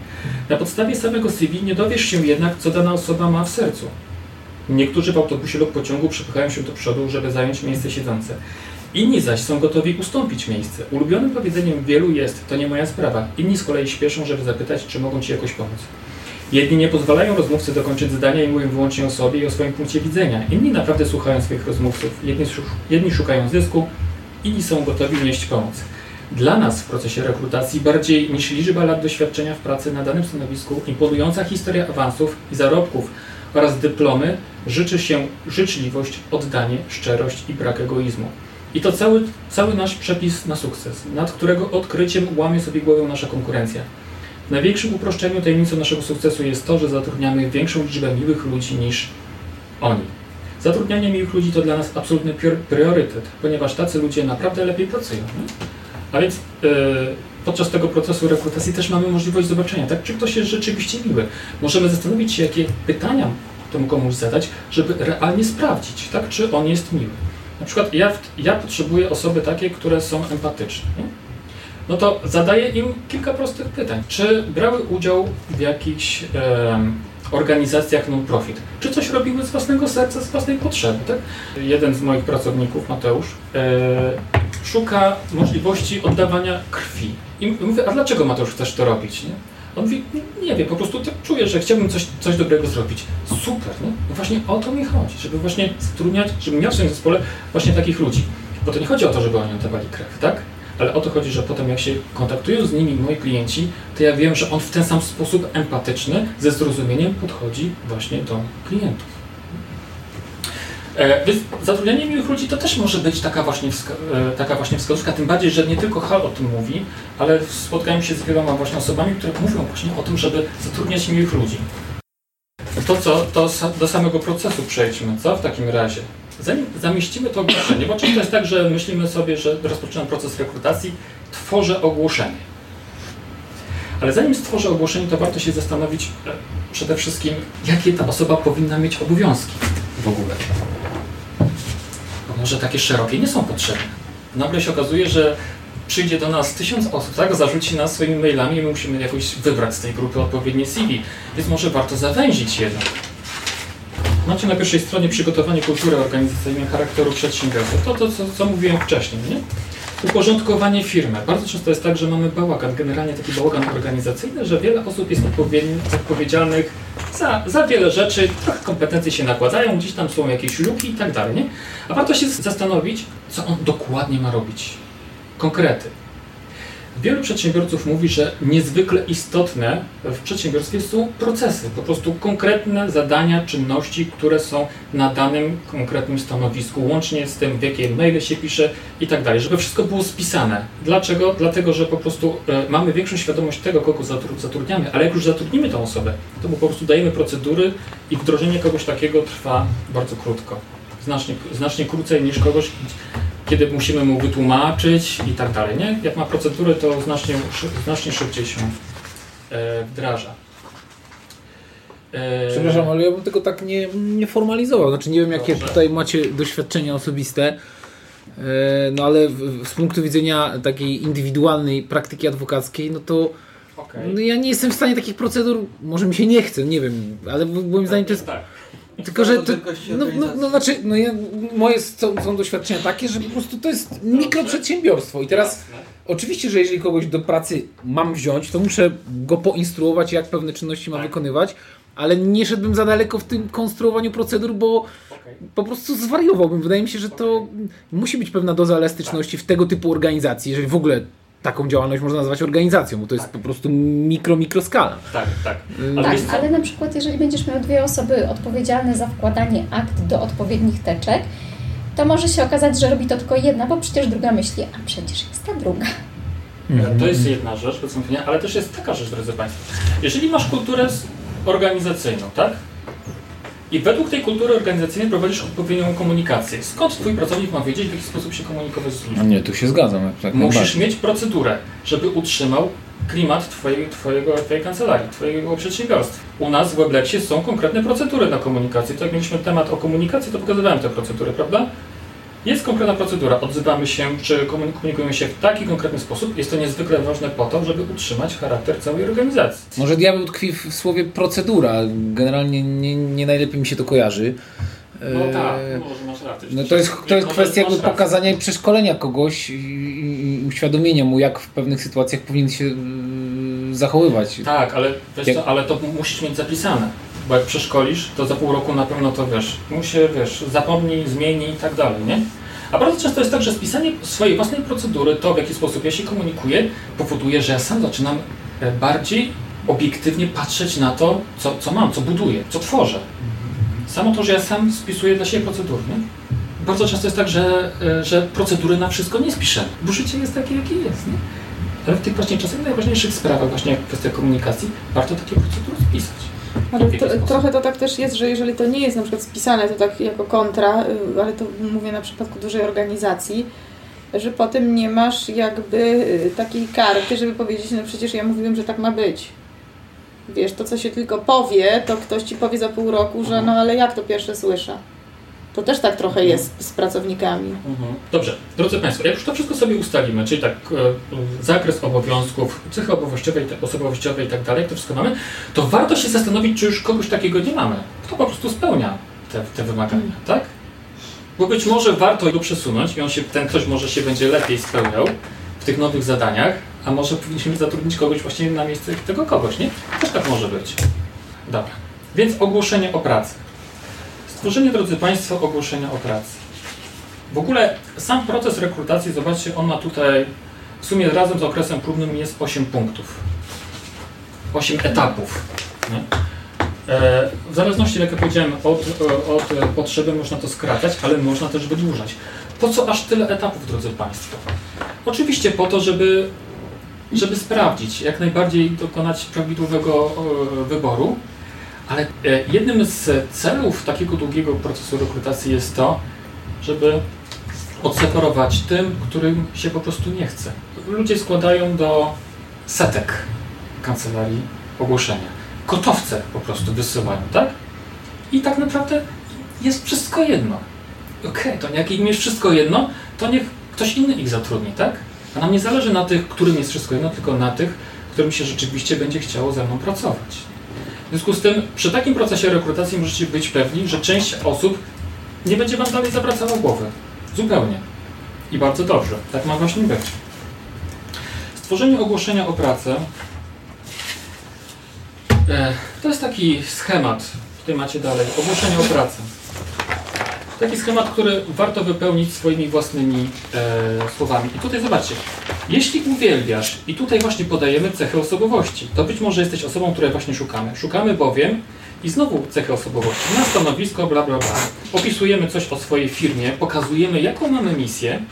Na podstawie samego CV nie dowiesz się jednak, co dana osoba ma w sercu. Niektórzy w autobusie lub pociągu przepychają się do przodu, żeby zająć miejsce siedzące. Inni zaś są gotowi ustąpić miejsce. Ulubionym powiedzeniem wielu jest, to nie moja sprawa. Inni z kolei śpieszą, żeby zapytać, czy mogą Ci jakoś pomóc. Jedni nie pozwalają rozmówcy dokończyć zdania i mówią wyłącznie o sobie i o swoim punkcie widzenia. Inni naprawdę słuchają swoich rozmówców. Jedni, jedni szukają zysku, inni są gotowi nieść pomoc. Dla nas w procesie rekrutacji bardziej niż liczba lat doświadczenia w pracy na danym stanowisku, imponująca historia awansów i zarobków oraz dyplomy życzy się życzliwość, oddanie, szczerość i brak egoizmu. I to cały, cały nasz przepis na sukces, nad którego odkryciem łamie sobie głowę nasza konkurencja. W największym uproszczeniu tajemnicą naszego sukcesu jest to, że zatrudniamy większą liczbę miłych ludzi niż oni. Zatrudnianie miłych ludzi to dla nas absolutny prior- priorytet, ponieważ tacy ludzie naprawdę lepiej pracują. Nie? A więc yy, podczas tego procesu rekrutacji też mamy możliwość zobaczenia, tak, czy ktoś jest rzeczywiście miły. Możemy zastanowić się, jakie pytania temu komuś zadać, żeby realnie sprawdzić, tak, czy on jest miły. Na przykład ja, ja potrzebuję osoby takie, które są empatyczne. No to zadaję im kilka prostych pytań. Czy brały udział w jakichś em, organizacjach non-profit? Czy coś robiły z własnego serca, z własnej potrzeby? Tak? Jeden z moich pracowników, Mateusz, e, szuka możliwości oddawania krwi. I mówię, a dlaczego Mateusz chcesz to robić? Nie? On mówi, nie wiem, po prostu tak czuję, że chciałbym coś, coś dobrego zrobić. Super, nie? No właśnie o to mi chodzi, żeby właśnie zatrudniać, żebym miał w swoim zespole właśnie takich ludzi. Bo to nie chodzi o to, żeby oni oddawali krew, tak? Ale o to chodzi, że potem jak się kontaktują z nimi moi klienci, to ja wiem, że on w ten sam sposób empatyczny, ze zrozumieniem podchodzi właśnie do klientów. E, zatrudnianie miłych ludzi to też może być taka właśnie, e, taka właśnie wskazówka, tym bardziej, że nie tylko HAL o tym mówi, ale spotkałem się z wieloma właśnie osobami, które mówią właśnie o tym, żeby zatrudniać miłych ludzi. To co, to do samego procesu przejdźmy, co w takim razie? Zanim zamieścimy to ogłoszenie, bo często jest tak, że myślimy sobie, że rozpoczynam proces rekrutacji, tworzę ogłoszenie. Ale zanim stworzę ogłoszenie, to warto się zastanowić e, przede wszystkim, jakie ta osoba powinna mieć obowiązki w ogóle. Bo może takie szerokie nie są potrzebne. Nagle się okazuje, że przyjdzie do nas tysiąc osób, tak? Zarzuci nas swoimi mailami i my musimy jakoś wybrać z tej grupy odpowiednie CV. Więc może warto zawęzić jednak. Macie na pierwszej stronie przygotowanie kultury organizacyjnej charakteru przedsiębiorcy. To, to co, co mówiłem wcześniej, nie? Uporządkowanie firmy. Bardzo często jest tak, że mamy bałagan, generalnie taki bałagan organizacyjny, że wiele osób jest odpowiedzialnych za, za wiele rzeczy, trochę kompetencji się nakładają, gdzieś tam są jakieś luki i tak dalej, nie? A warto się zastanowić, co on dokładnie ma robić. Konkrety. Wielu przedsiębiorców mówi, że niezwykle istotne w przedsiębiorstwie są procesy, po prostu konkretne zadania, czynności, które są na danym konkretnym stanowisku, łącznie z tym, w jakiej maile się pisze i tak dalej, żeby wszystko było spisane. Dlaczego? Dlatego, że po prostu e, mamy większą świadomość tego, kogo zatru- zatrudniamy, ale jak już zatrudnimy tę osobę, to mu po prostu dajemy procedury i wdrożenie kogoś takiego trwa bardzo krótko. Znacznie, znacznie krócej niż kogoś, kiedy musimy mu wytłumaczyć i tak dalej, nie? Jak ma procedury, to znacznie, znacznie szybciej się e, wdraża. E, Przepraszam, ale ja bym tego tak nie, nie formalizował. Znaczy nie wiem, jakie Dobrze. tutaj macie doświadczenia osobiste, e, no ale w- z punktu widzenia takiej indywidualnej praktyki adwokackiej, no to okej. no ja nie jestem w stanie takich procedur, może mi się nie chce, nie wiem, ale moim zdaniem to jest Tak. Tylko, że to, no, no, no znaczy, no ja, moje są, są doświadczenia takie, że po prostu to jest mikroprzedsiębiorstwo i teraz oczywiście, że jeżeli kogoś do pracy mam wziąć, to muszę go poinstruować, jak pewne czynności ma Tak. wykonywać, ale nie szedłbym za daleko w tym konstruowaniu procedur, bo Okej. po prostu zwariowałbym. Wydaje mi się, że to musi być pewna doza elastyczności w tego typu organizacji, jeżeli w ogóle taką działalność można nazwać organizacją, bo to jest po prostu mikro, mikroskala. Tak, tak. Mm. Ale Tak, ale na przykład jeżeli będziesz miał dwie osoby odpowiedzialne za wkładanie akt do odpowiednich teczek, to może się okazać, że robi to tylko jedna, bo przecież druga myśli, a przecież jest ta druga. To jest jedna rzecz, ale też jest taka rzecz, drodzy Państwo. Jeżeli masz kulturę organizacyjną, tak? I według tej kultury organizacyjnej prowadzisz odpowiednią komunikację. Skąd Twój pracownik ma wiedzieć, w jaki sposób się komunikować z ludźmi? No nie, tu się zgadzam. jak Musisz mieć procedurę, żeby utrzymał klimat twojej, twojego, twojej kancelarii, Twojego przedsiębiorstwa. U nas w Weblexie są konkretne procedury na komunikację. Tak jak mieliśmy temat o komunikacji, to pokazywałem te procedury, prawda? Jest konkretna procedura, odzywamy się, czy komu- komunikujemy się w taki konkretny sposób. Jest to niezwykle ważne po to, żeby utrzymać charakter całej organizacji. Może diabeł tkwi w słowie procedura. Generalnie nie, nie najlepiej mi się to kojarzy. No tak, może masz rację. No to jest, to jest No, kwestia jakby pokazania i przeszkolenia kogoś i, uświadomienia mu, jak w pewnych sytuacjach powinien się zachowywać. Tak, ale wiesz co, ale to musisz mieć zapisane. Bo jak przeszkolisz, to za pół roku na pewno to wiesz, mu się wiesz, zapomnij, zmieni i tak dalej, nie? A bardzo często jest tak, że spisanie swojej własnej procedury, to w jaki sposób ja się komunikuję, powoduje, że ja sam zaczynam e, bardziej obiektywnie patrzeć na to, co, co mam, co buduję, co tworzę. Samo to, że ja sam spisuję dla siebie procedury, nie? Bardzo często jest tak, że, e, że procedury na wszystko nie spiszemy, bo życie jest takie, jakie jest, nie? Ale w tych właśnie czasami najważniejszych sprawach, właśnie jak kwestia komunikacji, warto takie procedury spisać. Ale W jaki to, trochę to tak też jest, że jeżeli to nie jest na przykład spisane, to tak jako kontra, y, ale to mówię na przypadku dużej organizacji, że potem nie masz jakby y, takiej karty, żeby powiedzieć, no przecież ja mówiłem, że tak ma być. Wiesz, to co się tylko powie, to ktoś ci powie za pół roku, że no ale jak to pierwsze słyszę. To też tak trochę jest z pracownikami. Mhm. Dobrze, drodzy Państwo, jak już to wszystko sobie ustalimy, czyli tak e, zakres obowiązków, cechy osobowościowe, osobowościowe i tak dalej, to wszystko mamy, to warto się zastanowić, czy już kogoś takiego nie mamy. Kto po prostu spełnia te, te wymagania, tak? Bo być może warto go przesunąć i on się, ten ktoś może się będzie lepiej spełniał w tych nowych zadaniach, a może powinniśmy zatrudnić kogoś właśnie na miejsce tego kogoś, nie? Też tak może być. Dobra. Więc ogłoszenie o pracy. Stworzenie, drodzy Państwo, ogłoszenia o pracy. W ogóle sam proces rekrutacji, zobaczcie, on ma tutaj w sumie razem z okresem próbnym jest 8 punktów. 8 etapów. Nie? E, W zależności, jak ja powiedziałem, od, od potrzeby można to skracać, ale można też wydłużać. Po co aż tyle etapów, drodzy Państwo? Oczywiście po to, żeby, żeby sprawdzić, jak najbardziej dokonać prawidłowego e, wyboru, ale e, jednym z celów takiego długiego procesu rekrutacji jest to, żeby odseparować tym, którym się po prostu nie chce. Ludzie składają do setek kancelarii ogłoszenia. Gotowce po prostu wysyłają, tak? I tak naprawdę jest wszystko jedno. Okej, to jak im jest wszystko jedno, to niech ktoś inny ich zatrudni, tak? A nam nie zależy na tych, którym jest wszystko jedno, tylko na tych, którym się rzeczywiście będzie chciało ze mną pracować. W związku z tym, przy takim procesie rekrutacji możecie być pewni, że część osób nie będzie Wam dalej zawracała głowy. Zupełnie. I bardzo dobrze. Tak ma właśnie być. Stworzenie ogłoszenia o pracę e, to jest taki schemat. Tutaj macie dalej. Ogłoszenie o pracę. Taki schemat, który warto wypełnić swoimi własnymi e, słowami. I tutaj zobaczcie. Jeśli uwielbiasz, i tutaj właśnie podajemy cechy osobowości, to być może jesteś osobą, której właśnie szukamy. Szukamy bowiem, i znowu cechy osobowości, na stanowisko, bla bla bla. Opisujemy coś o swojej firmie, pokazujemy jaką mamy misję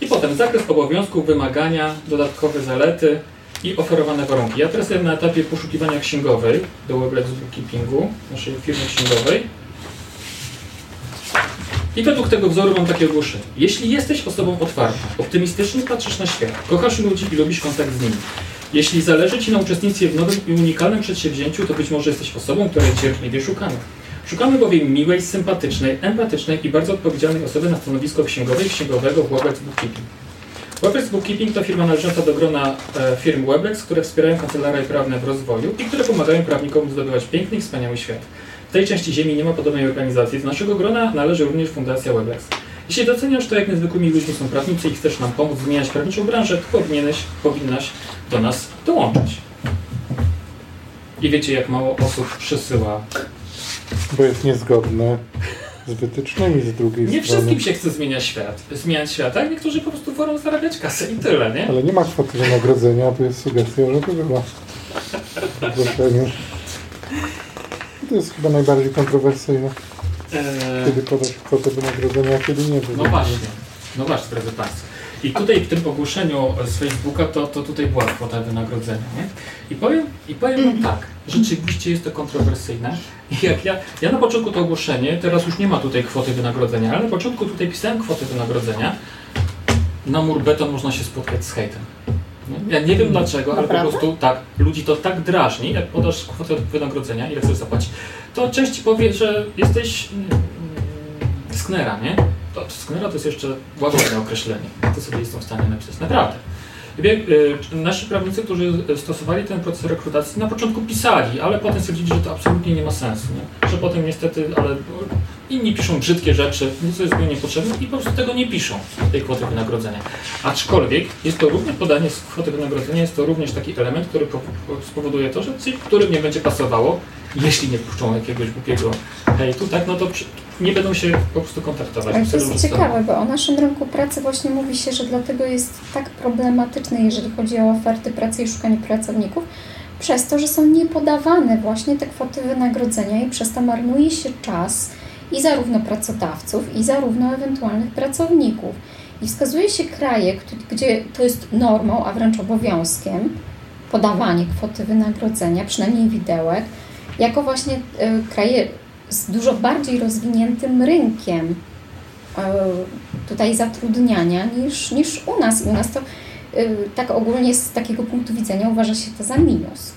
i potem zakres obowiązków, wymagania, dodatkowe zalety i oferowane warunki. Ja teraz jestem na etapie poszukiwania księgowej do Weblex Bookkeepingu, naszej firmy księgowej. I według tego wzoru mam takie ogłoszenie. Jeśli jesteś osobą otwartą, optymistycznie patrzysz na świat, kochasz ludzi i lubisz kontakt z nimi, jeśli zależy Ci na uczestnictwie w nowym i unikalnym przedsięwzięciu, to być może jesteś osobą, której cierpliwie szukamy. Szukamy bowiem miłej, sympatycznej, empatycznej i bardzo odpowiedzialnej osoby na stanowisko księgowej księgowego w Weblex Bookkeeping. Weblex Bookkeeping to firma należąca do grona e, firm Weblex, które wspierają kancelarie prawne w rozwoju i które pomagają prawnikom zdobywać piękny i wspaniały świat. W tej części ziemi nie ma podobnej organizacji. Z naszego grona należy również Fundacja Weblex. Jeśli doceniasz to, jak niezwykłymi ludźmi są prawnicy i chcesz nam pomóc zmieniać prawniczą branżę, to powinieneś, powinnaś do nas dołączyć. I wiecie, jak mało osób przysyła. Bo jest niezgodne z wytycznymi z drugiej Nie strony. wszystkim się chce zmieniać świat. Zmieniać świat, tak? Niektórzy po prostu wolą zarabiać kasę i tyle, nie? Ale nie ma kwoty wynagrodzenia, tu jest sugestia, że to była. To jest chyba najbardziej kontrowersyjne. Eee, Kiedy podać kwotę wynagrodzenia, a kiedy nie. No właśnie, no właśnie, drodzy Państwo. I tutaj w tym ogłoszeniu z Facebooka to, to tutaj była kwota wynagrodzenia, nie? I powiem, i powiem wam tak, rzeczywiście jest to kontrowersyjne. Jak ja, ja na początku to ogłoszenie, teraz już nie ma tutaj kwoty wynagrodzenia, ale na początku tutaj pisałem kwotę wynagrodzenia. Na mur beton można się spotkać z hejtem. Ja nie wiem dlaczego, ale Naprawdę? po prostu tak, ludzi to tak drażni, jak podasz kwotę wynagrodzenia, ile chcesz zapłacić, to część ci powie, że jesteś mm, mm, sknera, nie? To sknera to jest jeszcze łagodne określenie. To sobie jestem w stanie napisać. Naprawdę. Y, nasi prawnicy, którzy stosowali ten proces rekrutacji, na początku pisali, ale potem stwierdzili, że to absolutnie nie ma sensu. Nie? Że potem niestety, ale inni piszą brzydkie rzeczy, nic jest zupełnie niepotrzebne i po prostu tego nie piszą, tej kwoty wynagrodzenia. Aczkolwiek jest to również podanie z kwoty wynagrodzenia, jest to również taki element, który po- po- spowoduje to, że ci, którym nie będzie pasowało, jeśli nie puszczą jakiegoś głupiego hejtu, tak, no to przy, nie będą się po prostu kontaktować. Ale to jest ciekawe, bo o naszym rynku pracy właśnie mówi się, że dlatego jest tak problematyczny, jeżeli chodzi o oferty pracy i szukanie pracowników, przez to, że są niepodawane właśnie te kwoty wynagrodzenia i przez to marnuje się czas i zarówno pracodawców, i zarówno ewentualnych pracowników. I wskazuje się kraje, gdzie to jest normą, a wręcz obowiązkiem, podawanie kwoty wynagrodzenia, przynajmniej widełek, jako właśnie y, kraje z dużo bardziej rozwiniętym rynkiem e, tutaj zatrudniania niż, niż u nas. I u nas to y, tak ogólnie z takiego punktu widzenia uważa się to za minus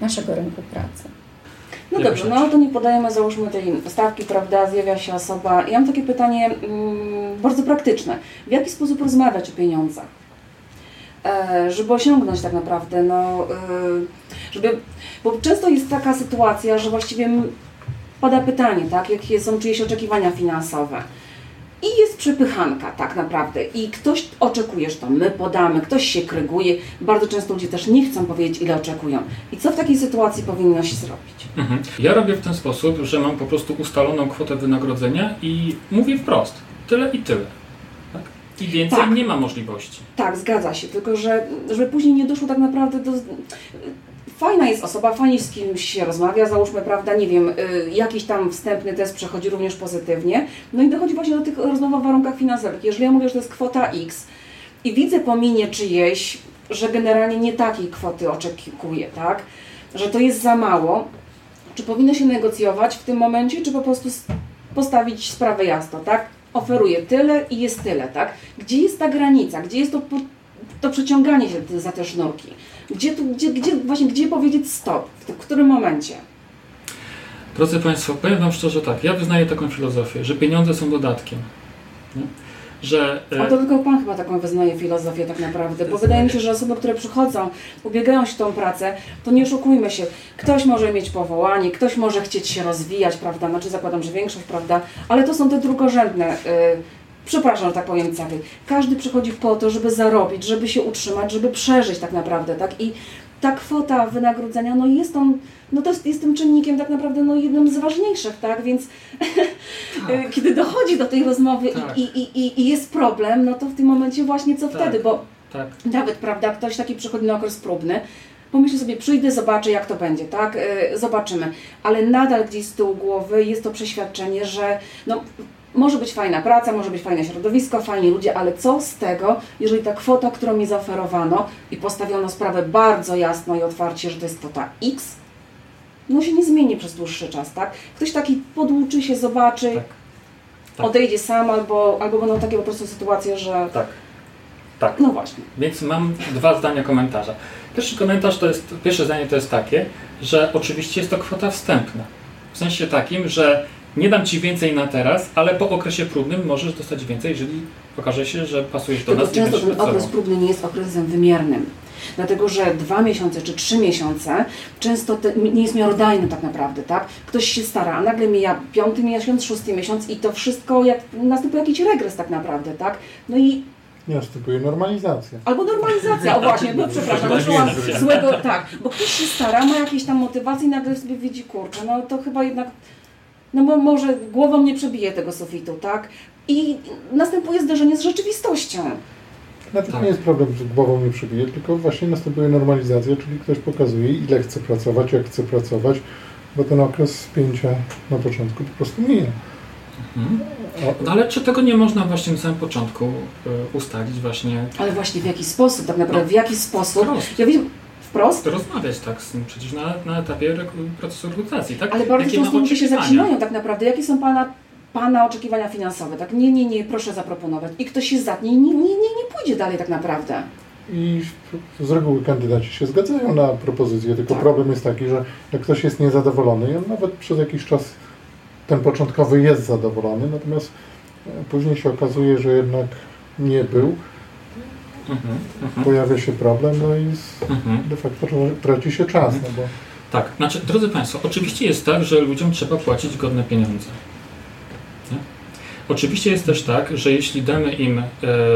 naszego rynku pracy. No dobrze, rzecz. no to nie podajemy załóżmy tej stawki, prawda, zjawia się osoba. Ja mam takie pytanie mm, bardzo praktyczne. W jaki sposób rozmawiać o pieniądzach? E, żeby osiągnąć tak naprawdę, no, e, żeby, bo często jest taka sytuacja, że właściwie pada pytanie, tak, jakie są czyjeś oczekiwania finansowe. I jest przepychanka tak naprawdę. I ktoś oczekuje, że to my podamy, ktoś się kryguje. Bardzo często ludzie też nie chcą powiedzieć, ile oczekują. I co w takiej sytuacji powinno się zrobić? Mhm. Ja robię w ten sposób, że mam po prostu ustaloną kwotę wynagrodzenia i mówię wprost. Tyle i tyle. Tak? I więcej Tak. nie ma możliwości. Tak, zgadza się, tylko że żeby później nie doszło tak naprawdę do... Fajna jest osoba, fajnie z kimś się rozmawia, załóżmy, prawda, nie wiem, y, jakiś tam wstępny test przechodzi również pozytywnie, no i dochodzi właśnie do tych rozmów o warunkach finansowych. Jeżeli ja mówię, że to jest kwota X i widzę po minie czyjeś, że generalnie nie takiej kwoty oczekuje, tak, że to jest za mało, czy powinno się negocjować w tym momencie, czy po prostu postawić sprawę jasno, tak? Oferuję tyle i jest tyle, tak? Gdzie jest ta granica? Gdzie jest to, to przeciąganie się za te sznurki? Gdzie, tu, gdzie, gdzie, właśnie, gdzie powiedzieć stop? W, którym momencie? Drodzy Państwo, powiem Wam szczerze tak, ja wyznaję taką filozofię, że pieniądze są dodatkiem. Nie? Że e, A to tylko Pan chyba taką wyznaje filozofię tak naprawdę, bo wydaje mi się, że osoby, które przychodzą, ubiegają się o tą pracę, to nie oszukujmy się. Ktoś może mieć powołanie, ktoś może chcieć się rozwijać, prawda? Znaczy zakładam, że większość, prawda? Ale to są te drugorzędne, y, przepraszam, że tak powiem, cechy. Każdy przychodzi po to, żeby zarobić, żeby się utrzymać, żeby przeżyć tak naprawdę, tak? I ta kwota wynagrodzenia, no jest tą, no to jest, jest tym czynnikiem tak naprawdę no jednym z ważniejszych, tak? Więc y, kiedy dochodzi do tej rozmowy Tak. i, i, i, i jest problem, no to w tym momencie właśnie co Tak. wtedy, bo tak. Nawet, prawda, ktoś taki przychodzi na okres próbny, pomyśli sobie, przyjdę, zobaczę jak to będzie, tak, y, zobaczymy. Ale nadal gdzieś z tyłu głowy jest to przeświadczenie, że no, może być fajna praca, może być fajne środowisko, fajni ludzie, ale co z tego, jeżeli ta kwota, którą mi zaoferowano i postawiono sprawę bardzo jasno i otwarcie, że to jest kwota X, no się nie zmieni przez dłuższy czas, tak? Ktoś taki podłuczy się, zobaczy, Tak. Tak. odejdzie sam, albo, albo będą takie po prostu sytuacje, że Tak. Tak. no właśnie. Więc mam dwa zdania komentarza. Pierwszy komentarz to jest, pierwsze zdanie to jest takie, że oczywiście jest to kwota wstępna. W sensie takim, że nie dam Ci więcej na teraz, ale po okresie próbnym możesz dostać więcej, jeżeli okaże się, że pasujesz do Tylko nas często ten okres próbny nie jest okresem wymiernym. Dlatego, że dwa miesiące czy trzy miesiące często te, nie jest miarodajny tak naprawdę, tak? Ktoś się stara, a nagle mija piąty miesiąc, szósty miesiąc i to wszystko, jak następuje jakiś regres tak naprawdę, tak? No i Nie, następuje normalizacja. Albo normalizacja, o właśnie, no przepraszam, użyłam złego, tak, bo ktoś się stara, ma jakieś tam motywacje i nagle sobie widzi, kurczę, no to chyba jednak, no bo może głową nie przebije tego sufitu, tak? I następuje zderzenie z rzeczywistością. Nawet Tak. nie jest problem, że głową nie przybije, tylko właśnie następuje normalizacja, czyli ktoś pokazuje, ile chce pracować, jak chce pracować, bo ten okres spięcia na początku po prostu mija. Mhm. No ale czy tego nie można właśnie na samym początku y, ustalić właśnie, Ale właśnie w jaki sposób, tak naprawdę, w jaki sposób, ja wiem, wprost, rozmawiać tak z nim przecież na, na etapie procesu rekrutacji, tak? ale bardzo Jakie często ludzie się zaczynają tak naprawdę, jakie są Pana, pana oczekiwania finansowe, tak? Nie, nie, nie, proszę zaproponować. I ktoś się zatnie i nie, nie, nie, nie pójdzie dalej tak naprawdę. I z reguły kandydaci się zgadzają na propozycję, tylko Tak. problem jest taki, że jak ktoś jest niezadowolony, i on nawet przez jakiś czas ten początkowy jest zadowolony, natomiast e, później się okazuje, że jednak nie był, Mhm, pojawia się problem, no i z, mhm. de facto traci się czas, no bo Tak, znaczy, drodzy Państwo, oczywiście jest tak, że ludziom trzeba płacić godne pieniądze. Nie? Oczywiście jest też tak, że jeśli damy im e,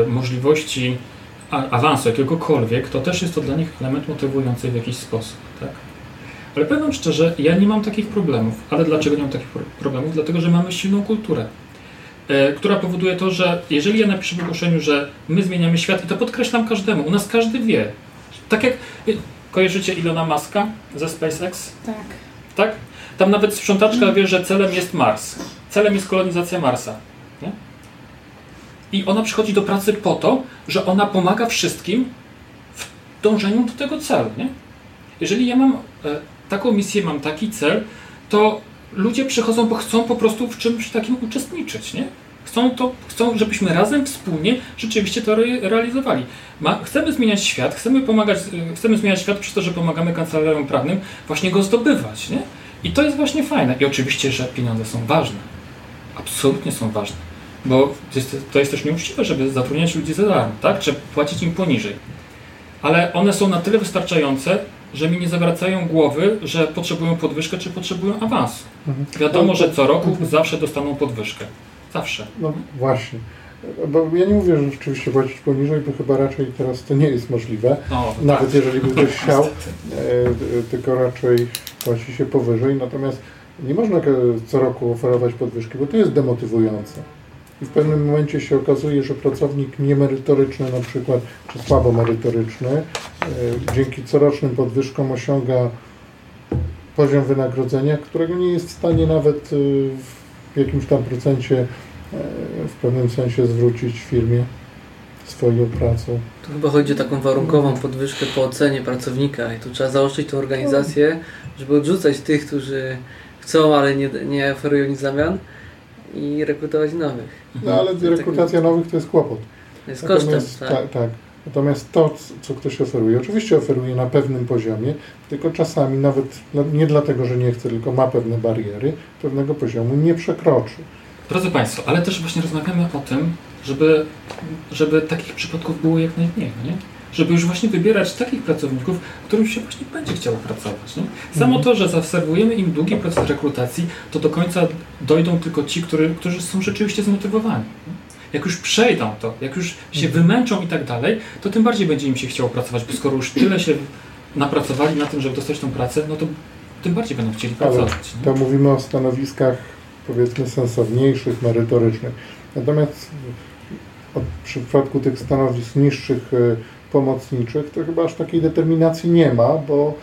możliwości awansu jakiegokolwiek, to też jest to dla nich element motywujący w jakiś sposób. Tak? Ale powiem szczerze, ja nie mam takich problemów. Ale dlaczego nie mam takich pro- problemów? Dlatego, że mamy silną kulturę, która powoduje to, że jeżeli ja napiszę w ogłoszeniu, że my zmieniamy świat, i to podkreślam każdemu, u nas każdy wie. Tak jak e, kojarzycie Ilona Maska ze SpaceX? Tak. Tak? Tam nawet sprzątaczka wie, że celem jest Mars. Celem jest kolonizacja Marsa. Nie? I ona przychodzi do pracy po to, że ona pomaga wszystkim w dążeniu do tego celu. Nie? Jeżeli ja mam e, taką misję, mam taki cel, to ludzie przychodzą, bo chcą po prostu w czymś takim uczestniczyć. Nie? Chcą, to, chcą, żebyśmy razem, wspólnie rzeczywiście to re, realizowali. Ma, chcemy zmieniać świat, chcemy pomagać, e, chcemy zmieniać świat przez to, że pomagamy kancelariom prawnym właśnie go zdobywać. Nie? I to jest właśnie fajne. I oczywiście, że pieniądze są ważne. Absolutnie są ważne. Bo jest, to jest też nieuczciwe, żeby zatrudniać ludzi za darmo, tak? Trzeba płacić im poniżej. Ale one są na tyle wystarczające, że mi nie zawracają głowy, że potrzebują podwyżkę czy potrzebują awansu. Mhm. Wiadomo, że co roku zawsze dostaną podwyżkę. Zawsze. No właśnie. Bo ja nie mówię, że rzeczywiście płacić poniżej, bo chyba raczej teraz to nie jest możliwe. No, Nawet tak. jeżeli by ktoś chciał, e, e, tylko raczej płaci się powyżej. Natomiast nie można e, co roku oferować podwyżki, bo to jest demotywujące. I w pewnym momencie się okazuje, że pracownik niemerytoryczny na przykład, czy słabo merytoryczny, e, dzięki corocznym podwyżkom osiąga poziom wynagrodzenia, którego nie jest w stanie nawet e, w jakimś tam procencie e, w pewnym sensie zwrócić firmie swoją pracą. Tu chyba chodzi o taką warunkową podwyżkę po ocenie pracownika i tu trzeba zaostrzyć tą organizację, żeby odrzucać tych, którzy chcą, ale nie, nie oferują nic zamian i rekrutować nowych. No ale rekrutacja nowych to jest kłopot. To jest kosztem, tak. tak, tak. Natomiast to, co ktoś oferuje, oczywiście oferuje na pewnym poziomie, tylko czasami nawet nie dlatego, że nie chce, tylko ma pewne bariery, pewnego poziomu nie przekroczy. Drodzy Państwo, ale też właśnie rozmawiamy o tym, żeby, żeby takich przypadków było jak najmniej, no nie? Żeby już właśnie wybierać takich pracowników, którym się właśnie będzie chciało pracować. Nie? Samo Mhm. to, że zaobserwujemy im długi proces rekrutacji, to do końca dojdą tylko ci, który, którzy są rzeczywiście zmotywowani. nie? Jak już przejdą to, jak już się Mhm. wymęczą i tak dalej, to tym bardziej będzie im się chciało pracować, bo skoro już tyle się napracowali na tym, żeby dostać tą pracę, no to tym bardziej będą chcieli Ale pracować. nie? to mówimy o stanowiskach powiedzmy sensowniejszych, merytorycznych. Natomiast w przypadku tych stanowisk niższych, e, pomocniczych, to chyba aż takiej determinacji nie ma, bo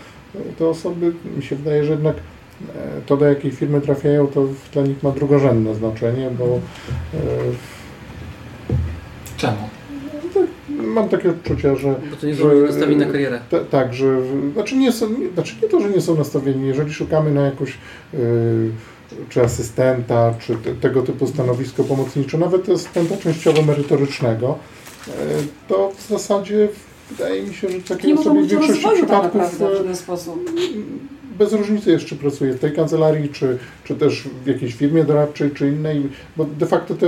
te osoby, mi się wydaje, że jednak e, to do jakiej firmy trafiają, to dla nich ma drugorzędne znaczenie, bo e, Czemu? mam takie odczucie, że Bo to nie że- są nastawieni na karierę. Ta, tak, że znaczy nie, są, nie, znaczy nie to, że nie są nastawieni, jeżeli szukamy na jakąś y, czy asystenta, czy te, tego typu stanowisko pomocnicze, nawet asystenta częściowo merytorycznego, y, to w zasadzie wydaje mi się, że Nie takie można osoby w mówić o większości tak przypadków w żaden sposób. bez różnicy jest, czy pracuje w tej kancelarii, czy, czy też w jakiejś firmie doradczej, czy innej, bo de facto te,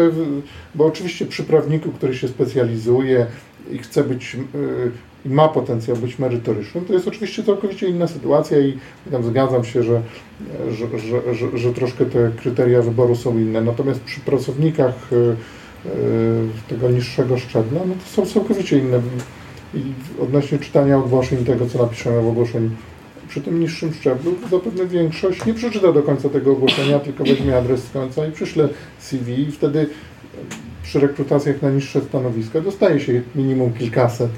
bo oczywiście przy prawniku, który się specjalizuje i chce być, yy, i ma potencjał być merytorycznym, to jest oczywiście całkowicie inna sytuacja i tam zgadzam się, że, że, że, że, troszkę te kryteria wyboru są inne. Natomiast przy pracownikach tego niższego szczebla, no to są całkowicie inne. I odnośnie czytania ogłoszeń tego, co napiszemy w ogłoszeniu, przy tym niższym szczeblu zapewne większość nie przeczyta do końca tego ogłoszenia, tylko weźmie adres z końca i przyśle CV i wtedy przy rekrutacjach na niższe stanowiska dostaje się minimum kilkaset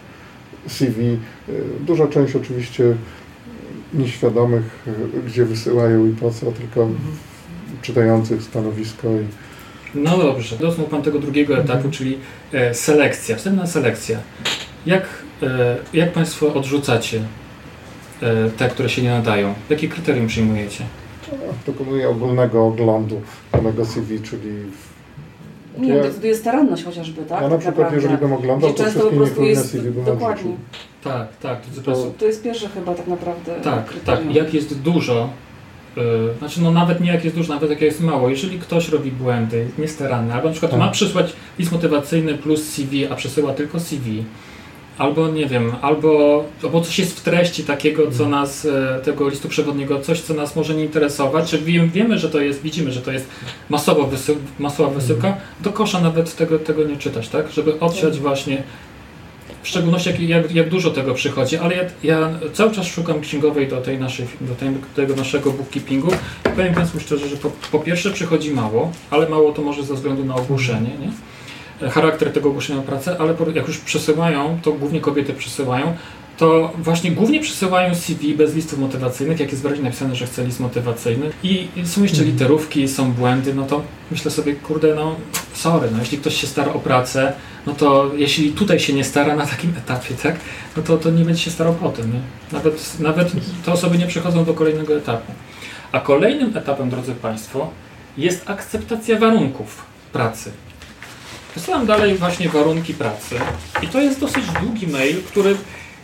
CV. E, Duża część oczywiście nieświadomych, e, gdzie wysyłają i po co, tylko czytających stanowisko i No dobrze, dotknął Pan tego drugiego etapu, czyli e, selekcja, wstępna selekcja. Jak, e, jak Państwo odrzucacie e, te, które się nie nadają? Jakie kryterium przyjmujecie? dokonuje ogólnego oglądu danego CV, czyli Nie, Ja- decyduje staranność chociażby, tak? ja na tak przykład, naprawdę. jeżeli bym oglądał, to często po wszystkie prostu niechlujne jest... CV bym Dokładnie. Tak, tak, To-. To jest pierwsze chyba tak naprawdę Tak, tak. kryterium. Jak jest dużo, znaczy no nawet nie jak jest dużo, nawet jak jest mało. Jeżeli ktoś robi błędy, niestaranne, albo na przykład Tak. ma przysłać list motywacyjny plus CV, a przesyła tylko CV, albo nie wiem, albo, albo coś jest w treści takiego, co Mhm. nas, e, tego listu przewodniego, coś, co nas może nie interesować, czy wiem, wiemy, że to jest, widzimy, że to jest masowo wysył, masowa wysyłka, Mhm. do kosza nawet tego, tego nie czytać, tak? Żeby odsiać właśnie w szczególności jak, jak, dużo tego przychodzi, ale ja, ja cały czas szukam księgowej do, tej naszej, do tej, tego naszego bookkeepingu i powiem Państwu szczerze, że po, po pierwsze przychodzi mało, ale mało to może ze względu na ogłoszenie, nie? E, charakter tego ogłoszenia o pracę, ale jak już przesyłają, to głównie kobiety przesyłają, to właśnie głównie przesyłają CV bez listów motywacyjnych, jak jest wyraźnie napisane, że chce list motywacyjny i są jeszcze Mhm. literówki, są błędy, no to myślę sobie, kurde, no sorry, no jeśli ktoś się stara o pracę, no to jeśli tutaj się nie stara na takim etapie, tak, no to, to nie będzie się starał potem, nie? Nawet, nawet te osoby nie przechodzą do kolejnego etapu. A kolejnym etapem, drodzy Państwo, jest akceptacja warunków pracy. Wysyłam dalej właśnie warunki pracy i to jest dosyć długi mail, który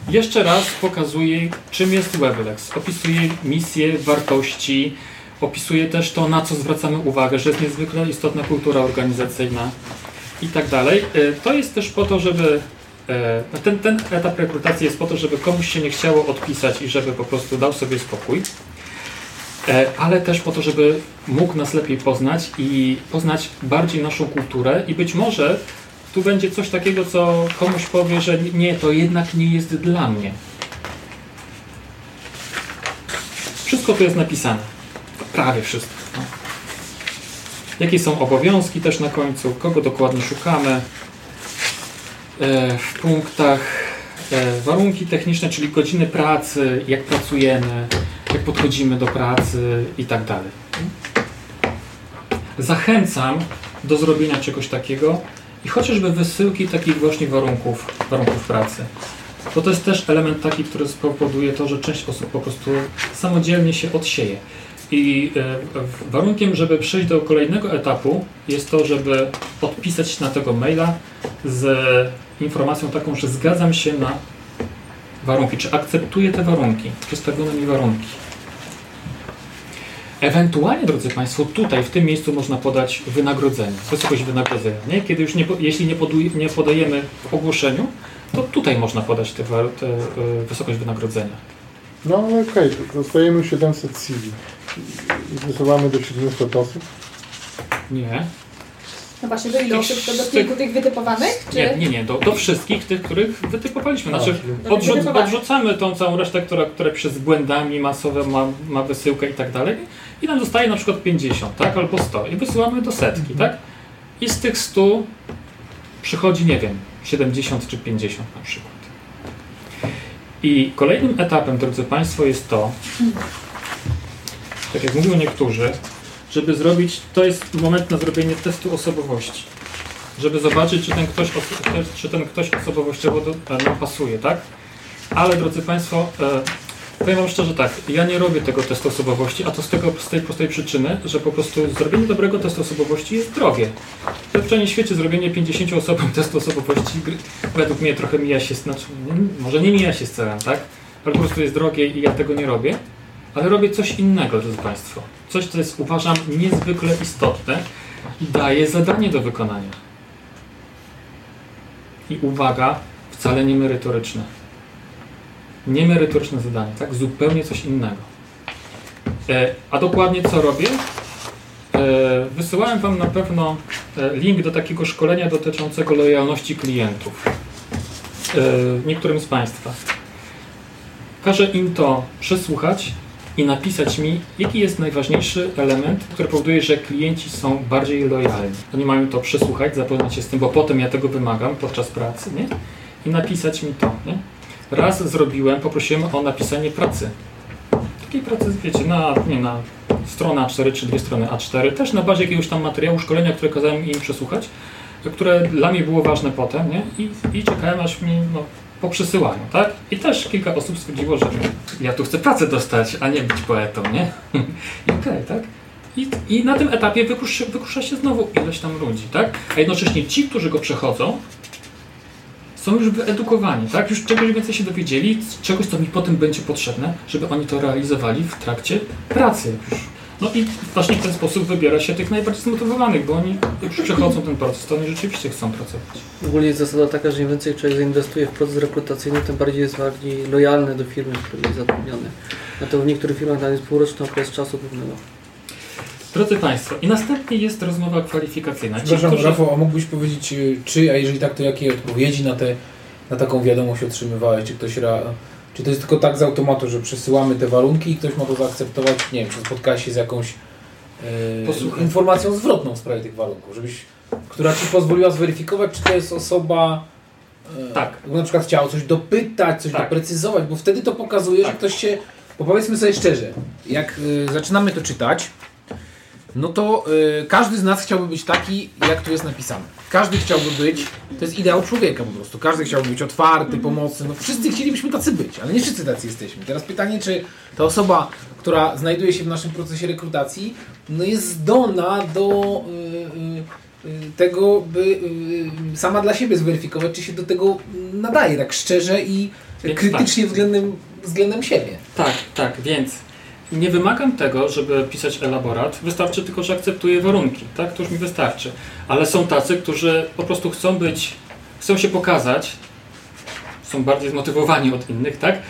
jeszcze raz pokazuje, czym jest Weblex. Opisuje misję, wartości, opisuje też to, na co zwracamy uwagę, że jest niezwykle istotna kultura organizacyjna i tak dalej. E, To jest też po to, żeby e, ten, ten etap rekrutacji jest po to, żeby komuś się nie chciało odpisać i żeby po prostu dał sobie spokój. E, ale też po to, żeby mógł nas lepiej poznać i poznać bardziej naszą kulturę i być może tu będzie coś takiego, co komuś powie, że nie, to jednak nie jest dla mnie. Wszystko tu jest napisane. Prawie wszystko. No. Jakie są obowiązki też na końcu, kogo dokładnie szukamy. E, w punktach e, warunki techniczne, czyli godziny pracy, jak pracujemy, jak podchodzimy do pracy i tak dalej. Zachęcam do zrobienia czegoś takiego i chociażby wysyłki takich właśnie warunków, warunków pracy. Bo to jest też element taki, który spowoduje to, że część osób po prostu samodzielnie się odsieje. I e, warunkiem, żeby przejść do kolejnego etapu, jest to, żeby odpisać na tego maila z informacją taką, że zgadzam się na warunki, czy akceptuję te warunki, przedstawione mi warunki. Ewentualnie, drodzy Państwo, tutaj w tym miejscu można podać wynagrodzenie, wysokość wynagrodzenia. Nie? Kiedy już nie, jeśli nie, poduj, nie podajemy w ogłoszeniu, to tutaj można podać tę y, wysokość wynagrodzenia. No ale okej, to dostajemy 700 CV i wysyłamy do 700 osób. Nie. No właśnie, do ilu osób? Do kilku tych wytypowanych? Czy... Nie, nie, nie, do, do wszystkich tych, których wytypowaliśmy. Znaczy, Do odrzuc, odrzucamy tą całą resztę, która, która przez błędami masowe ma, ma wysyłkę i tak dalej. I nam zostaje na przykład 50, tak? Albo 100. I wysyłamy do setki, tak? I z tych 100 przychodzi, nie wiem, 70 czy 50 na przykład. I kolejnym etapem, drodzy Państwo, jest to, tak jak mówią niektórzy, żeby zrobić, to jest moment na zrobienie testu osobowości. Żeby zobaczyć, czy ten ktoś, czy ten ktoś osobowościowo do, nam pasuje, tak? Ale drodzy Państwo, e, powiem Wam szczerze tak, ja nie robię tego testu osobowości, a to z, tego, z tej prostej przyczyny, że po prostu zrobienie dobrego testu osobowości jest drogie. W świecie zrobienie 50 osobom testu osobowości według mnie trochę mija się, znaczy, może nie mija się z celem, tak? Ale po prostu jest drogie i ja tego nie robię. Ale robię coś innego, drodzy Państwo. Coś, co jest uważam niezwykle istotne i daje zadanie do wykonania. I uwaga, wcale nie merytoryczne. Niemerytoryczne zadanie, tak? Zupełnie coś innego. E, a dokładnie co robię? E, wysyłałem Wam na pewno e, link do takiego szkolenia dotyczącego lojalności klientów. E, niektórym z Państwa. Każę im to przesłuchać i napisać mi, jaki jest najważniejszy element, który powoduje, że klienci są bardziej lojalni. Oni mają to przesłuchać, zapoznać się z tym, bo potem ja tego wymagam podczas pracy, nie? I napisać mi to, nie? Raz zrobiłem, poprosiłem o napisanie pracy. Takiej pracy, wiecie, na, nie, na stronę A4 czy dwie strony A4, też na bazie jakiegoś tam materiału, szkolenia, które kazałem im przesłuchać, które dla mnie było ważne potem, nie? I, i czekałem aż mi, no, po przesyłaniu, tak? I też kilka osób stwierdziło, że ja tu chcę pracę dostać, a nie być poetą, nie? I okej, tak? I, I na tym etapie wykrusza, wykrusza się znowu ileś tam ludzi, tak? A jednocześnie ci, którzy go przechodzą, są już wyedukowani, tak? Już czegoś więcej się dowiedzieli, czegoś, co mi potem będzie potrzebne, żeby oni to realizowali w trakcie pracy. No i właśnie w ten sposób wybiera się tych najbardziej zmotywowanych, bo oni już przechodzą ten proces, to oni rzeczywiście chcą pracować. Ogólnie jest zasada taka, że im więcej człowiek zainwestuje w proces rekrutacyjny, tym bardziej jest bardziej lojalny do firmy, w której jest zatrudniony. A to w niektórych firmach tam jest półroczny okres czasu pewnego. Drodzy Państwo, i następnie jest rozmowa kwalifikacyjna. Ci, Przepraszam, którzy- Rafał, a mógłbyś powiedzieć, y, czy, a jeżeli tak, to jakie odpowiedzi na, te, na taką wiadomość otrzymywałeś? Czy ktoś ra, czy to jest tylko tak z automatu, że przesyłamy te warunki i ktoś ma to zaakceptować? Nie wiem, czy spotkałeś się z jakąś Posłuchaj. informacją zwrotną w sprawie tych warunków, żebyś, która ci pozwoliła zweryfikować, czy to jest osoba, e, Tak. na przykład chciała coś dopytać, coś Tak. doprecyzować, bo wtedy to pokazuje, Tak. że ktoś się, bo powiedzmy sobie szczerze, jak y, zaczynamy to czytać, no to y, każdy z nas chciałby być taki, jak tu jest napisane. Każdy chciałby być, to jest ideał człowieka po prostu. Każdy chciałby być otwarty, pomocny. No wszyscy chcielibyśmy tacy być, ale nie wszyscy tacy jesteśmy. Teraz pytanie, czy ta osoba, która znajduje się w naszym procesie rekrutacji, no jest zdolna do y, y, y, tego, by y, sama dla siebie zweryfikować, czy się do tego nadaje tak szczerze i krytycznie względem, względem siebie. Tak, tak, więc nie wymagam tego, żeby pisać elaborat, wystarczy tylko, że akceptuję warunki, tak? To już mi wystarczy. Ale są tacy, którzy po prostu chcą być, chcą się pokazać, są bardziej zmotywowani od innych, tak?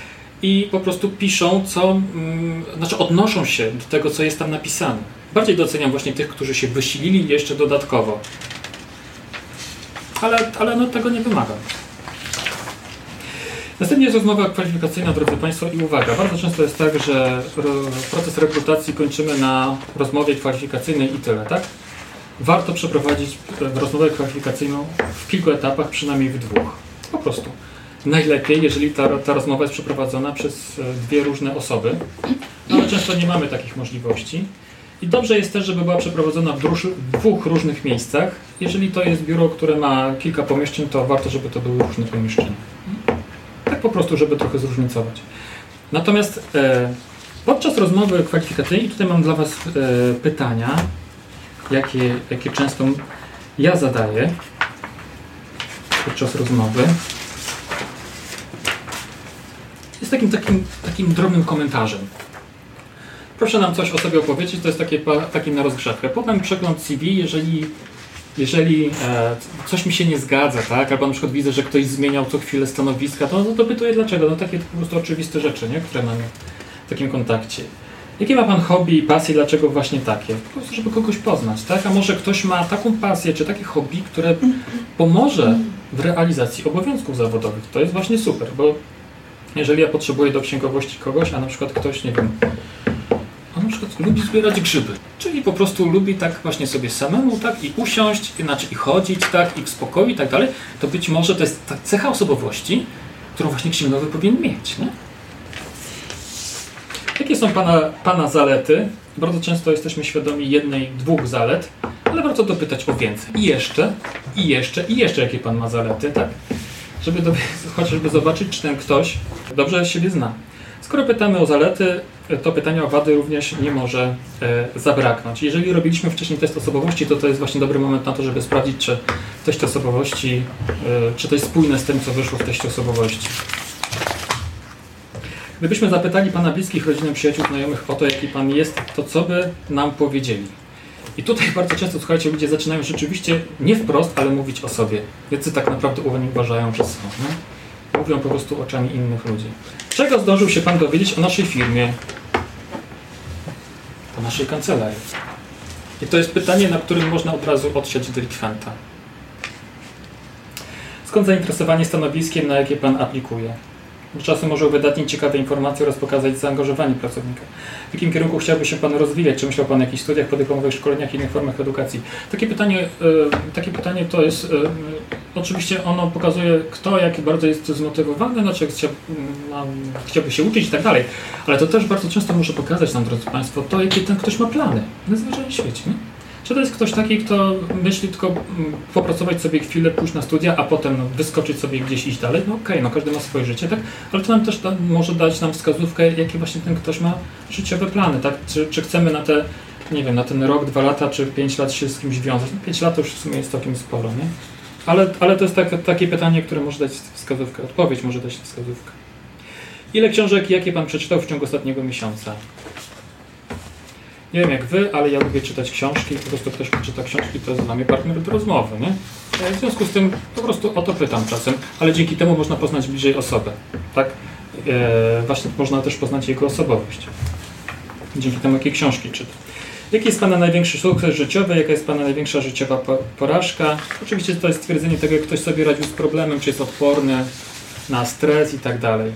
I po prostu piszą, co, mm, znaczy odnoszą się do tego, co jest tam napisane. Bardziej doceniam właśnie tych, którzy się wysilili jeszcze dodatkowo. Ale, ale no, tego nie wymagam. Następnie jest rozmowa kwalifikacyjna, drodzy Państwo, i uwaga, bardzo często jest tak, że ro, proces rekrutacji kończymy na rozmowie kwalifikacyjnej i tyle, tak? Warto przeprowadzić rozmowę kwalifikacyjną w kilku etapach, przynajmniej w dwóch. Po prostu. Najlepiej, jeżeli ta, ta rozmowa jest przeprowadzona przez e, dwie różne osoby, no, ale często nie mamy takich możliwości. I dobrze jest też, żeby była przeprowadzona w dwóch różnych miejscach. Jeżeli to jest biuro, które ma kilka pomieszczeń, to warto, żeby to były różne pomieszczenia. Po prostu, żeby trochę zróżnicować. Natomiast e, podczas rozmowy kwalifikacyjnej, tutaj mam dla Was e, pytania, jakie, jakie często ja zadaję podczas rozmowy. Jest takim, takim, takim drobnym komentarzem. Proszę nam coś o sobie opowiedzieć, to jest takie, takie na rozgrzewkę. Potem przegląd CV, jeżeli, jeżeli e, coś mi się nie zgadza, tak? albo na przykład widzę, że ktoś zmieniał co chwilę stanowiska, to no, dopytuję dlaczego. No takie po prostu oczywiste rzeczy, nie? które mamy w takim kontakcie. Jakie ma Pan hobby i pasje, dlaczego właśnie takie? Po prostu, żeby kogoś poznać, tak? A może ktoś ma taką pasję, czy takie hobby, które pomoże w realizacji obowiązków zawodowych. To jest właśnie super, bo jeżeli ja potrzebuję do księgowości kogoś, a na przykład ktoś, nie wiem, na przykład lubi zbierać grzyby, czyli po prostu lubi tak właśnie sobie samemu, tak, i usiąść, znaczy i chodzić, tak, i w spokoju i tak dalej, to być może to jest ta cecha osobowości, którą właśnie księgowy powinien mieć. Nie? Jakie są pana, pana zalety? Bardzo często jesteśmy świadomi jednej, dwóch zalet, ale warto dopytać o więcej. I jeszcze, i jeszcze, i jeszcze jakie pan ma zalety, tak? Żeby dowie- chociażby zobaczyć, czy ten ktoś dobrze siebie zna. Skoro pytamy o zalety, to pytania o wady również nie może e, zabraknąć. Jeżeli robiliśmy wcześniej test osobowości, to to jest właśnie dobry moment na to, żeby sprawdzić, czy test osobowości, e, czy to jest spójne z tym, co wyszło w teście osobowości. Gdybyśmy zapytali Pana bliskich, rodzinę, przyjaciół, znajomych o to, jaki Pan jest, to co by nam powiedzieli? I tutaj bardzo często, słuchajcie, ludzie zaczynają rzeczywiście nie wprost, ale mówić o sobie. Jacy tak naprawdę uważają, że są. Nie? Mówią po prostu oczami innych ludzi. Czego zdążył się Pan dowiedzieć o naszej firmie? O naszej kancelarii. I to jest pytanie, na którym można od razu odsiać delikwenta. Skąd zainteresowanie stanowiskiem, na jakie Pan aplikuje? Czasem może uwydatnić ciekawe informacje oraz pokazać zaangażowanie pracownika. W jakim kierunku chciałby się Pan rozwijać? Czy myślał Pan o jakichś studiach podyplomowych, szkoleniach innych formach edukacji? Takie pytanie, e, takie pytanie to jest, e, oczywiście ono pokazuje, kto jak bardzo jest zmotywowany, znaczy chcia, ma, chciałby się uczyć i tak dalej, ale to też bardzo często może pokazać nam, drodzy Państwo, to jakie ten ktoś ma plany na zwyczajnym świecie. Nie? Czy to jest ktoś taki, kto myśli tylko mm, popracować sobie chwilę, pójść na studia, a potem no, wyskoczyć sobie gdzieś iść dalej? No okej, no każdy ma swoje życie, tak? Ale to nam też da, może dać nam wskazówkę, jakie właśnie ten ktoś ma życiowe plany, tak? Czy, czy chcemy na te, nie wiem, na ten rok, dwa lata, czy pięć lat się z kimś wiązać? No pięć lat to już w sumie jest całkiem sporo, nie? Ale, ale to jest tak, takie pytanie, które może dać wskazówkę, odpowiedź może dać wskazówkę. Ile książek, jakie Pan przeczytał w ciągu ostatniego miesiąca? Nie wiem jak wy, ale ja lubię czytać książki. Po prostu ktoś czyta książki, to jest dla mnie partner do rozmowy, nie? W związku z tym po prostu o to pytam czasem, ale dzięki temu można poznać bliżej osobę, tak? E, właśnie można też poznać jego osobowość. Dzięki temu, jakie książki czyta. Jaki jest Pana największy sukces życiowy? Jaka jest Pana największa życiowa po- porażka? Oczywiście to jest stwierdzenie tego, jak ktoś sobie radził z problemem, czy jest odporny na stres i tak dalej.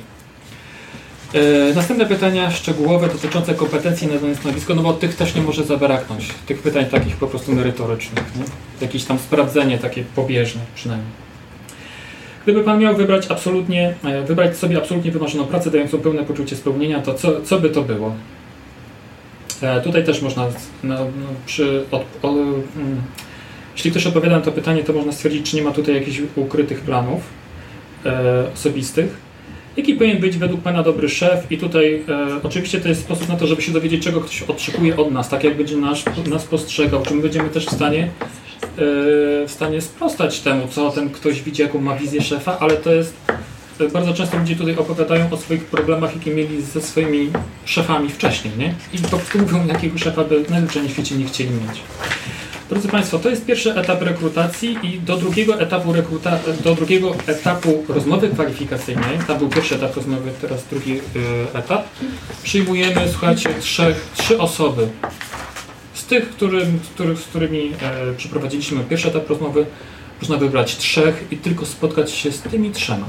E, Następne pytania szczegółowe dotyczące kompetencji na dane stanowisko, no bo tych też nie może zabraknąć. Tych pytań takich po prostu merytorycznych. Nie? Jakieś tam sprawdzenie takie pobieżne przynajmniej. Gdyby Pan miał wybrać absolutnie, e, wybrać sobie absolutnie wymarzoną pracę dającą pełne poczucie spełnienia, to co, co by to było? E, Tutaj też można, no, no, przy, od, o, mm, jeśli ktoś odpowiada na to pytanie, to można stwierdzić, czy nie ma tutaj jakichś ukrytych planów e, osobistych. Jaki powinien być według Pana dobry szef? I tutaj e, oczywiście to jest sposób na to, żeby się dowiedzieć, czego ktoś oczekuje od nas, tak jak będzie nas, nas postrzegał, czy my będziemy też w stanie, e, w stanie sprostać temu, co ten ktoś widzi, jaką ma wizję szefa, ale to jest bardzo często ludzie tutaj opowiadają o swoich problemach, jakie mieli ze swoimi szefami wcześniej, nie? I po prostu mówią, jakiego szefa by na świecie nie chcieli mieć. Drodzy Państwo, to jest pierwszy etap rekrutacji i do drugiego etapu rekruta, do drugiego etapu rozmowy kwalifikacyjnej, tam był pierwszy etap rozmowy, teraz drugi y, etap, przyjmujemy, słuchajcie, trzech, trzy osoby. Z tych, którym, z, których, z którymi e, przeprowadziliśmy pierwszy etap rozmowy, można wybrać trzech i tylko spotkać się z tymi trzema.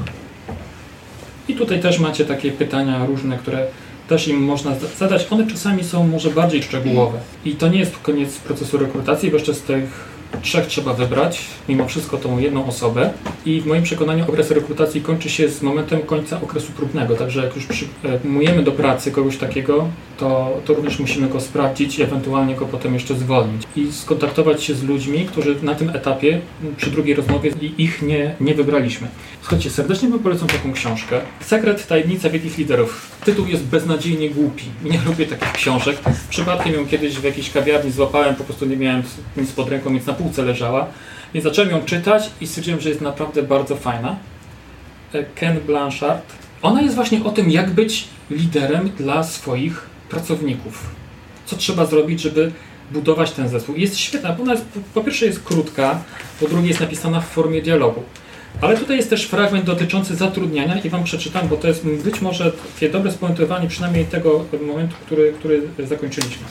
I tutaj też macie takie pytania różne, które też im można za- zadać. One czasami są może bardziej szczegółowe. I to nie jest koniec procesu rekrutacji, bo jeszcze z tych trzech trzeba wybrać, mimo wszystko tą jedną osobę. I w moim przekonaniu okres rekrutacji kończy się z momentem końca okresu próbnego. Także jak już przyjmujemy do pracy kogoś takiego, to, to również musimy go sprawdzić i ewentualnie go potem jeszcze zwolnić. I skontaktować się z ludźmi, którzy na tym etapie, przy drugiej rozmowie, ich nie, nie wybraliśmy. Słuchajcie, serdecznie Wam polecam taką książkę. Sekret Tajemnica Wielkich Liderów. Tytuł jest beznadziejnie głupi. Nie lubię takich książek. Przypadkiem ją kiedyś w jakiejś kawiarni złapałem, po prostu nie miałem nic pod ręką, więc na półce leżała. Więc zacząłem ją czytać i stwierdziłem, że jest naprawdę bardzo fajna. E, Ken Blanchard. Ona jest właśnie o tym, jak być liderem dla swoich pracowników. Co trzeba zrobić, żeby budować ten zespół. Jest świetna, bo ona jest, po pierwsze jest krótka, po drugie jest napisana w formie dialogu. Ale tutaj jest też fragment dotyczący zatrudniania i Wam przeczytam, bo to jest być może dobre spuentowanie przynajmniej tego momentu, który, który zakończyliśmy.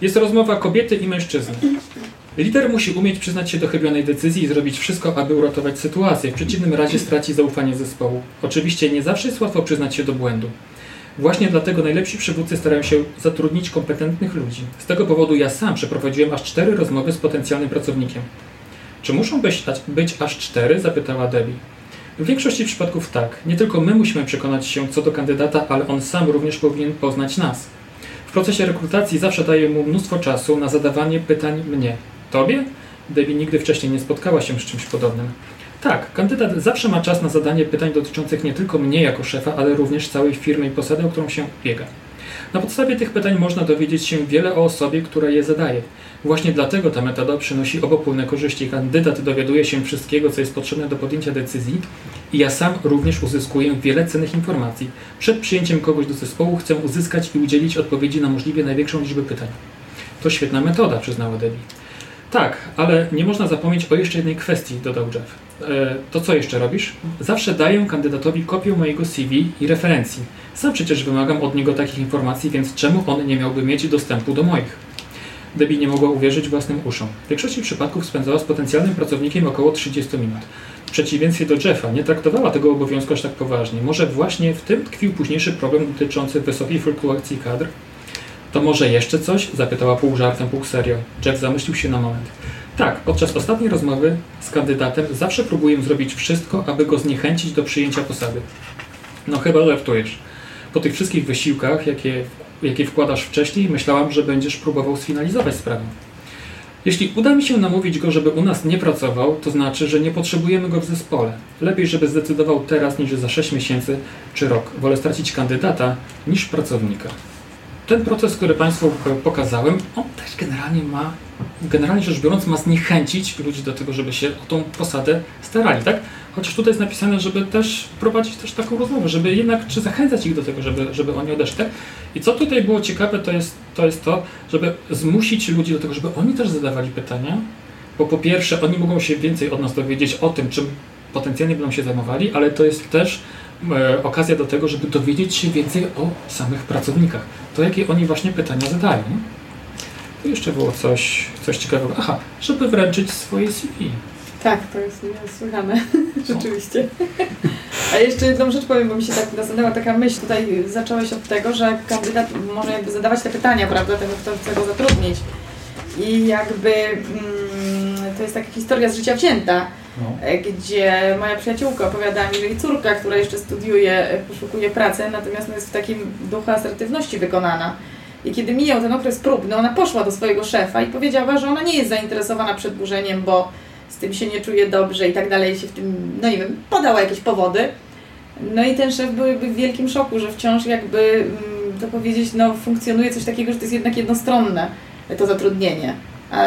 Jest rozmowa kobiety i mężczyzny. Lider musi umieć przyznać się do chybionej decyzji i zrobić wszystko, aby uratować sytuację. W przeciwnym razie straci zaufanie zespołu. Oczywiście nie zawsze jest łatwo przyznać się do błędu. Właśnie dlatego najlepsi przywódcy starają się zatrudnić kompetentnych ludzi. Z tego powodu ja sam przeprowadziłem aż cztery rozmowy z potencjalnym pracownikiem. Czy muszą być, być aż cztery? zapytała Debbie. W większości przypadków tak. Nie tylko my musimy przekonać się co do kandydata, ale on sam również powinien poznać nas. W procesie rekrutacji zawsze daję mu mnóstwo czasu na zadawanie pytań mnie. Tobie? Debbie nigdy wcześniej nie spotkała się z czymś podobnym. Tak, kandydat zawsze ma czas na zadanie pytań dotyczących nie tylko mnie jako szefa, ale również całej firmy i posady, o którą się biega. Na podstawie tych pytań można dowiedzieć się wiele o osobie, która je zadaje. Właśnie dlatego ta metoda przynosi obopólne korzyści. Kandydat dowiaduje się wszystkiego, co jest potrzebne do podjęcia decyzji i ja sam również uzyskuję wiele cennych informacji. Przed przyjęciem kogoś do zespołu chcę uzyskać i udzielić odpowiedzi na możliwie największą liczbę pytań. To świetna metoda, przyznała Debbie. Tak, ale nie można zapomnieć o jeszcze jednej kwestii, dodał Jeff. E, to co jeszcze robisz? Zawsze daję kandydatowi kopię mojego CV i referencji. Sam przecież wymagam od niego takich informacji, więc czemu on nie miałby mieć dostępu do moich? Debbie nie mogła uwierzyć własnym uszom. W większości przypadków spędzała z potencjalnym pracownikiem około 30 minut. W przeciwieństwie do Jeffa nie traktowała tego obowiązku aż tak poważnie. Może właśnie w tym tkwił późniejszy problem dotyczący wysokiej fluktuacji kadr? To może jeszcze coś? Zapytała pół żartem, pół serio. Jeff zamyślił się na moment. Tak, podczas ostatniej rozmowy z kandydatem zawsze próbuję zrobić wszystko, aby go zniechęcić do przyjęcia posady. No chyba żartujesz. Po tych wszystkich wysiłkach, jakie, jakie wkładasz wcześniej, myślałam, że będziesz próbował sfinalizować sprawę. Jeśli uda mi się namówić go, żeby u nas nie pracował, to znaczy, że nie potrzebujemy go w zespole. Lepiej, żeby zdecydował teraz niż za 6 miesięcy czy rok. Wolę stracić kandydata niż pracownika ten proces, który Państwu pokazałem, on też generalnie ma, generalnie rzecz biorąc, ma zniechęcić ludzi do tego, żeby się o tą posadę starali, tak? Chociaż tutaj jest napisane, żeby też prowadzić też taką rozmowę, żeby jednak, czy zachęcać ich do tego, żeby, żeby oni odeszli. Tak? I co tutaj było ciekawe, to jest, to jest to, żeby zmusić ludzi do tego, żeby oni też zadawali pytania, bo po pierwsze, oni mogą się więcej od nas dowiedzieć o tym, czym potencjalnie będą się zajmowali, ale to jest też okazja do tego, żeby dowiedzieć się więcej o samych pracownikach. To jakie oni właśnie pytania zadają. Tu jeszcze było coś, coś ciekawego. Aha, żeby wręczyć swoje CV. Tak, to jest niesłychane, rzeczywiście. A jeszcze jedną rzecz powiem, bo mi się tak nasunęła taka myśl. Tutaj zacząłeś od tego, że kandydat może jakby zadawać te pytania, prawda, tego, kto chce go zatrudnić. I jakby mm, to jest taka historia z życia wzięta no. E, gdzie moja przyjaciółka opowiadała mi, że jej córka, która jeszcze studiuje, e, poszukuje pracy, natomiast jest w takim duchu asertywności wykonana. I kiedy mijał ten okres próbny, ona poszła do swojego szefa i powiedziała, że ona nie jest zainteresowana przedłużeniem, bo z tym się nie czuje dobrze i tak dalej, się w tym, no nie wiem, podała jakieś powody. No i ten szef był jakby w wielkim szoku, że wciąż jakby, mm, to powiedzieć, no funkcjonuje coś takiego, że to jest jednak jednostronne to zatrudnienie. A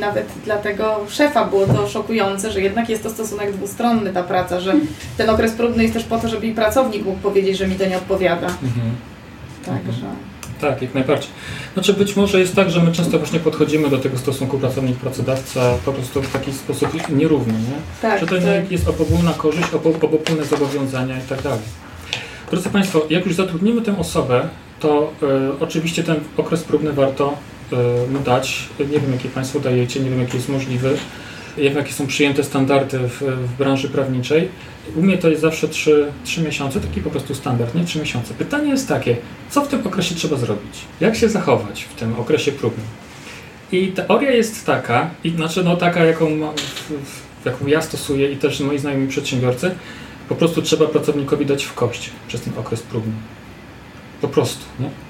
nawet dla tego szefa było to szokujące, że jednak jest to stosunek dwustronny, ta praca, że ten okres próbny jest też po to, żeby i pracownik mógł powiedzieć, że mi to nie odpowiada. Mhm. Także. Tak, jak najbardziej. Znaczy być może jest tak, że my często właśnie podchodzimy do tego stosunku pracownik-pracodawca po prostu w taki sposób nierówny, nie? Tak, że to tak. jest obopólna korzyść, obopólne zobowiązania i tak dalej. Drodzy Państwo, jak już zatrudnimy tę osobę, to y, oczywiście ten okres próbny warto E, mu dać. Nie wiem, jakie Państwo dajecie, nie wiem, jaki jest możliwy, jakie są przyjęte standardy w, w branży prawniczej. U mnie to jest zawsze 3, 3 miesiące, taki po prostu standard, nie 3 miesiące. Pytanie jest takie, co w tym okresie trzeba zrobić? Jak się zachować w tym okresie próbnym? I teoria jest taka, i znaczy no taka, jaką, jaką ja stosuję i też moi znajomi przedsiębiorcy, po prostu trzeba pracownikowi dać w kość przez ten okres próbny. Po prostu, nie?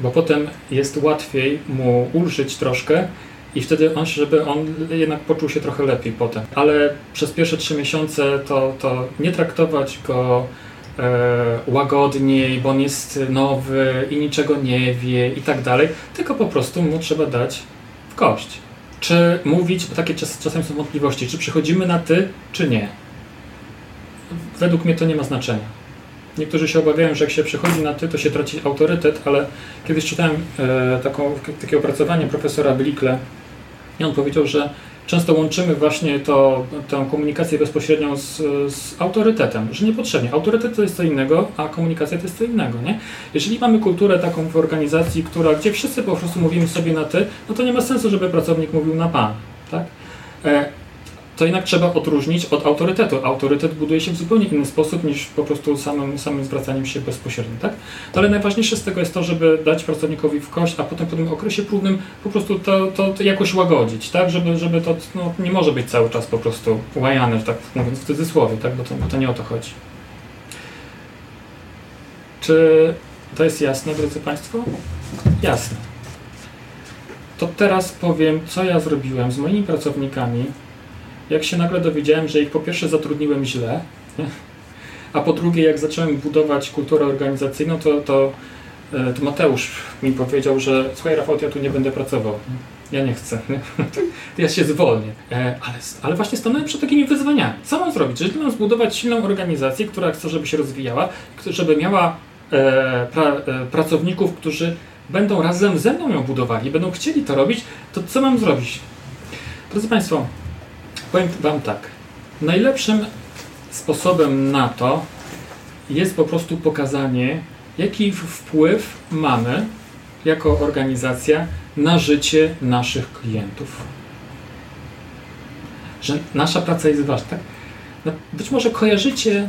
Bo potem jest łatwiej mu ulżyć troszkę i wtedy on, żeby on jednak poczuł się trochę lepiej potem. Ale przez pierwsze trzy miesiące to, to nie traktować go e, łagodniej, bo on jest nowy i niczego nie wie i tak dalej, tylko po prostu mu trzeba dać w kość. Czy mówić, bo takie czas, czasami są wątpliwości, czy przychodzimy na ty, czy nie. Według mnie to nie ma znaczenia. Niektórzy się obawiają, że jak się przechodzi na ty, to się traci autorytet, ale kiedyś czytałem e, taką, takie opracowanie profesora Blikle i on powiedział, że często łączymy właśnie to, tę komunikację bezpośrednią z, z, autorytetem, że niepotrzebnie. Autorytet to jest co innego, a komunikacja to jest co innego. Nie? Jeżeli mamy kulturę taką w organizacji, która, gdzie wszyscy po prostu mówimy sobie na ty, no to nie ma sensu, żeby pracownik mówił na pan. Tak? E, to jednak trzeba odróżnić od autorytetu. Autorytet buduje się w zupełnie inny sposób niż po prostu samym, samym zwracaniem się bezpośrednio, tak? Ale najważniejsze z tego jest to, żeby dać pracownikowi w kość, a potem po tym okresie próbnym po prostu to, to, to jakoś łagodzić, tak? Żeby, żeby to no, nie może być cały czas po prostu łajane, tak mówiąc w cudzysłowie, tak? Bo to, bo to nie o to chodzi. Czy to jest jasne, drodzy Państwo? Jasne. To teraz powiem, co ja zrobiłem z moimi pracownikami, jak się nagle dowiedziałem, że ich po pierwsze zatrudniłem źle, a po drugie, jak zacząłem budować kulturę organizacyjną, to, to, e, to Mateusz mi powiedział, że słuchaj Rafał, ja tu nie będę pracował. Ja nie chcę. Ja się zwolnię. E, ale, ale właśnie stanąłem przed takimi wyzwaniami. Co mam zrobić? Jeżeli mam zbudować silną organizację, która chce, żeby się rozwijała, żeby miała e, pra, pracowników, którzy będą razem ze mną ją budowali, będą chcieli to robić, to co mam zrobić? Drodzy Państwo, powiem Wam tak. Najlepszym sposobem na to jest po prostu pokazanie, jaki wpływ mamy jako organizacja na życie naszych klientów. Że nasza praca jest ważna. No, być może kojarzycie,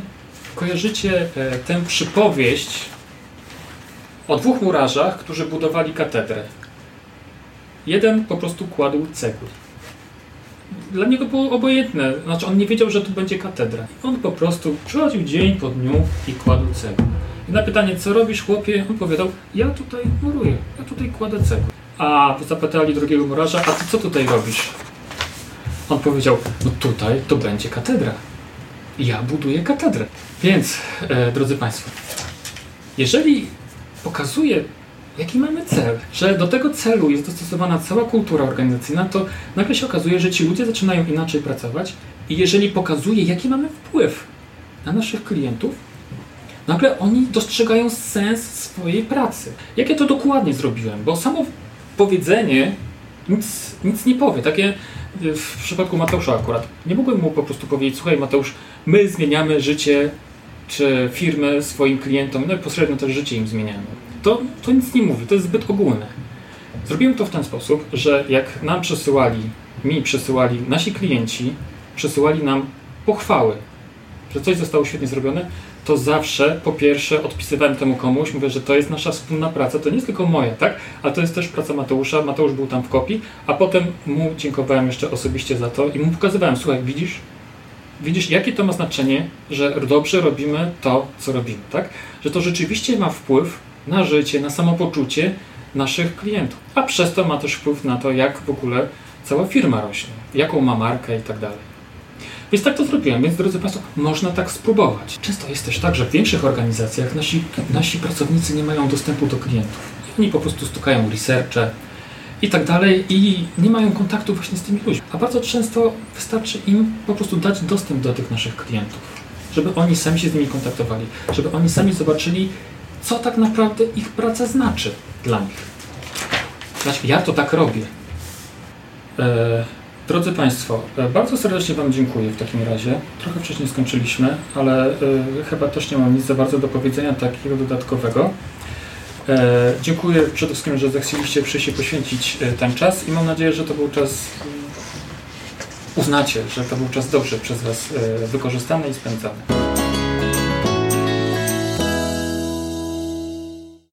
kojarzycie e, tę przypowieść o dwóch murarzach, którzy budowali katedrę. Jeden po prostu kładł cegły. Dla niego było obojętne, znaczy on nie wiedział, że tu będzie katedra. On po prostu przychodził dzień po dniu i kładł cegły. I na pytanie, co robisz chłopie, on powiedział, ja tutaj muruję, ja tutaj kładę cegły. A zapytali drugiego murarza, a ty co tutaj robisz? On powiedział, no tutaj to będzie katedra. Ja buduję katedrę. Więc, e, drodzy Państwo, jeżeli pokazuje, jaki mamy cel, że do tego celu jest dostosowana cała kultura organizacyjna, to nagle się okazuje, że ci ludzie zaczynają inaczej pracować i jeżeli pokazuje, jaki mamy wpływ na naszych klientów, nagle oni dostrzegają sens swojej pracy. Jak ja to dokładnie zrobiłem? Bo samo powiedzenie nic, nic nie powie. Takie w przypadku Mateusza akurat. Nie mogłem mu po prostu powiedzieć, słuchaj Mateusz, my zmieniamy życie czy firmy swoim klientom, no i pośrednio też życie im zmieniamy. To, to nic nie mówi, to jest zbyt ogólne. Zrobiłem to w ten sposób, że jak nam przesyłali, mi przesyłali nasi klienci, przesyłali nam pochwały, że coś zostało świetnie zrobione, to zawsze po pierwsze odpisywałem temu komuś, mówię, że to jest nasza wspólna praca, to nie jest tylko moja, tak? Ale to jest też praca Mateusza, Mateusz był tam w kopii, a potem mu dziękowałem jeszcze osobiście za to i mu pokazywałem, słuchaj, widzisz, widzisz, jakie to ma znaczenie, że dobrze robimy to, co robimy, tak? Że to rzeczywiście ma wpływ na życie, na samopoczucie naszych klientów, a przez to ma też wpływ na to, jak w ogóle cała firma rośnie, jaką ma markę i tak dalej. Więc tak to zrobiłem, więc drodzy Państwo, można tak spróbować. Często jest też tak, że w większych organizacjach nasi, nasi pracownicy nie mają dostępu do klientów. Oni po prostu stukają researche i tak dalej i nie mają kontaktu właśnie z tymi ludźmi. A bardzo często wystarczy im po prostu dać dostęp do tych naszych klientów, żeby oni sami się z nimi kontaktowali, żeby oni sami zobaczyli, co tak naprawdę ich praca znaczy dla nich. Znaczy, ja to tak robię. E, drodzy Państwo, e, bardzo serdecznie Wam dziękuję w takim razie. Trochę wcześniej skończyliśmy, ale e, chyba też nie mam nic za bardzo do powiedzenia takiego dodatkowego. E, dziękuję przede wszystkim, że zechcieliście przyjść i poświęcić e, ten czas i mam nadzieję, że to był czas, uznacie, że to był czas dobrze przez Was e, wykorzystany i spędzany.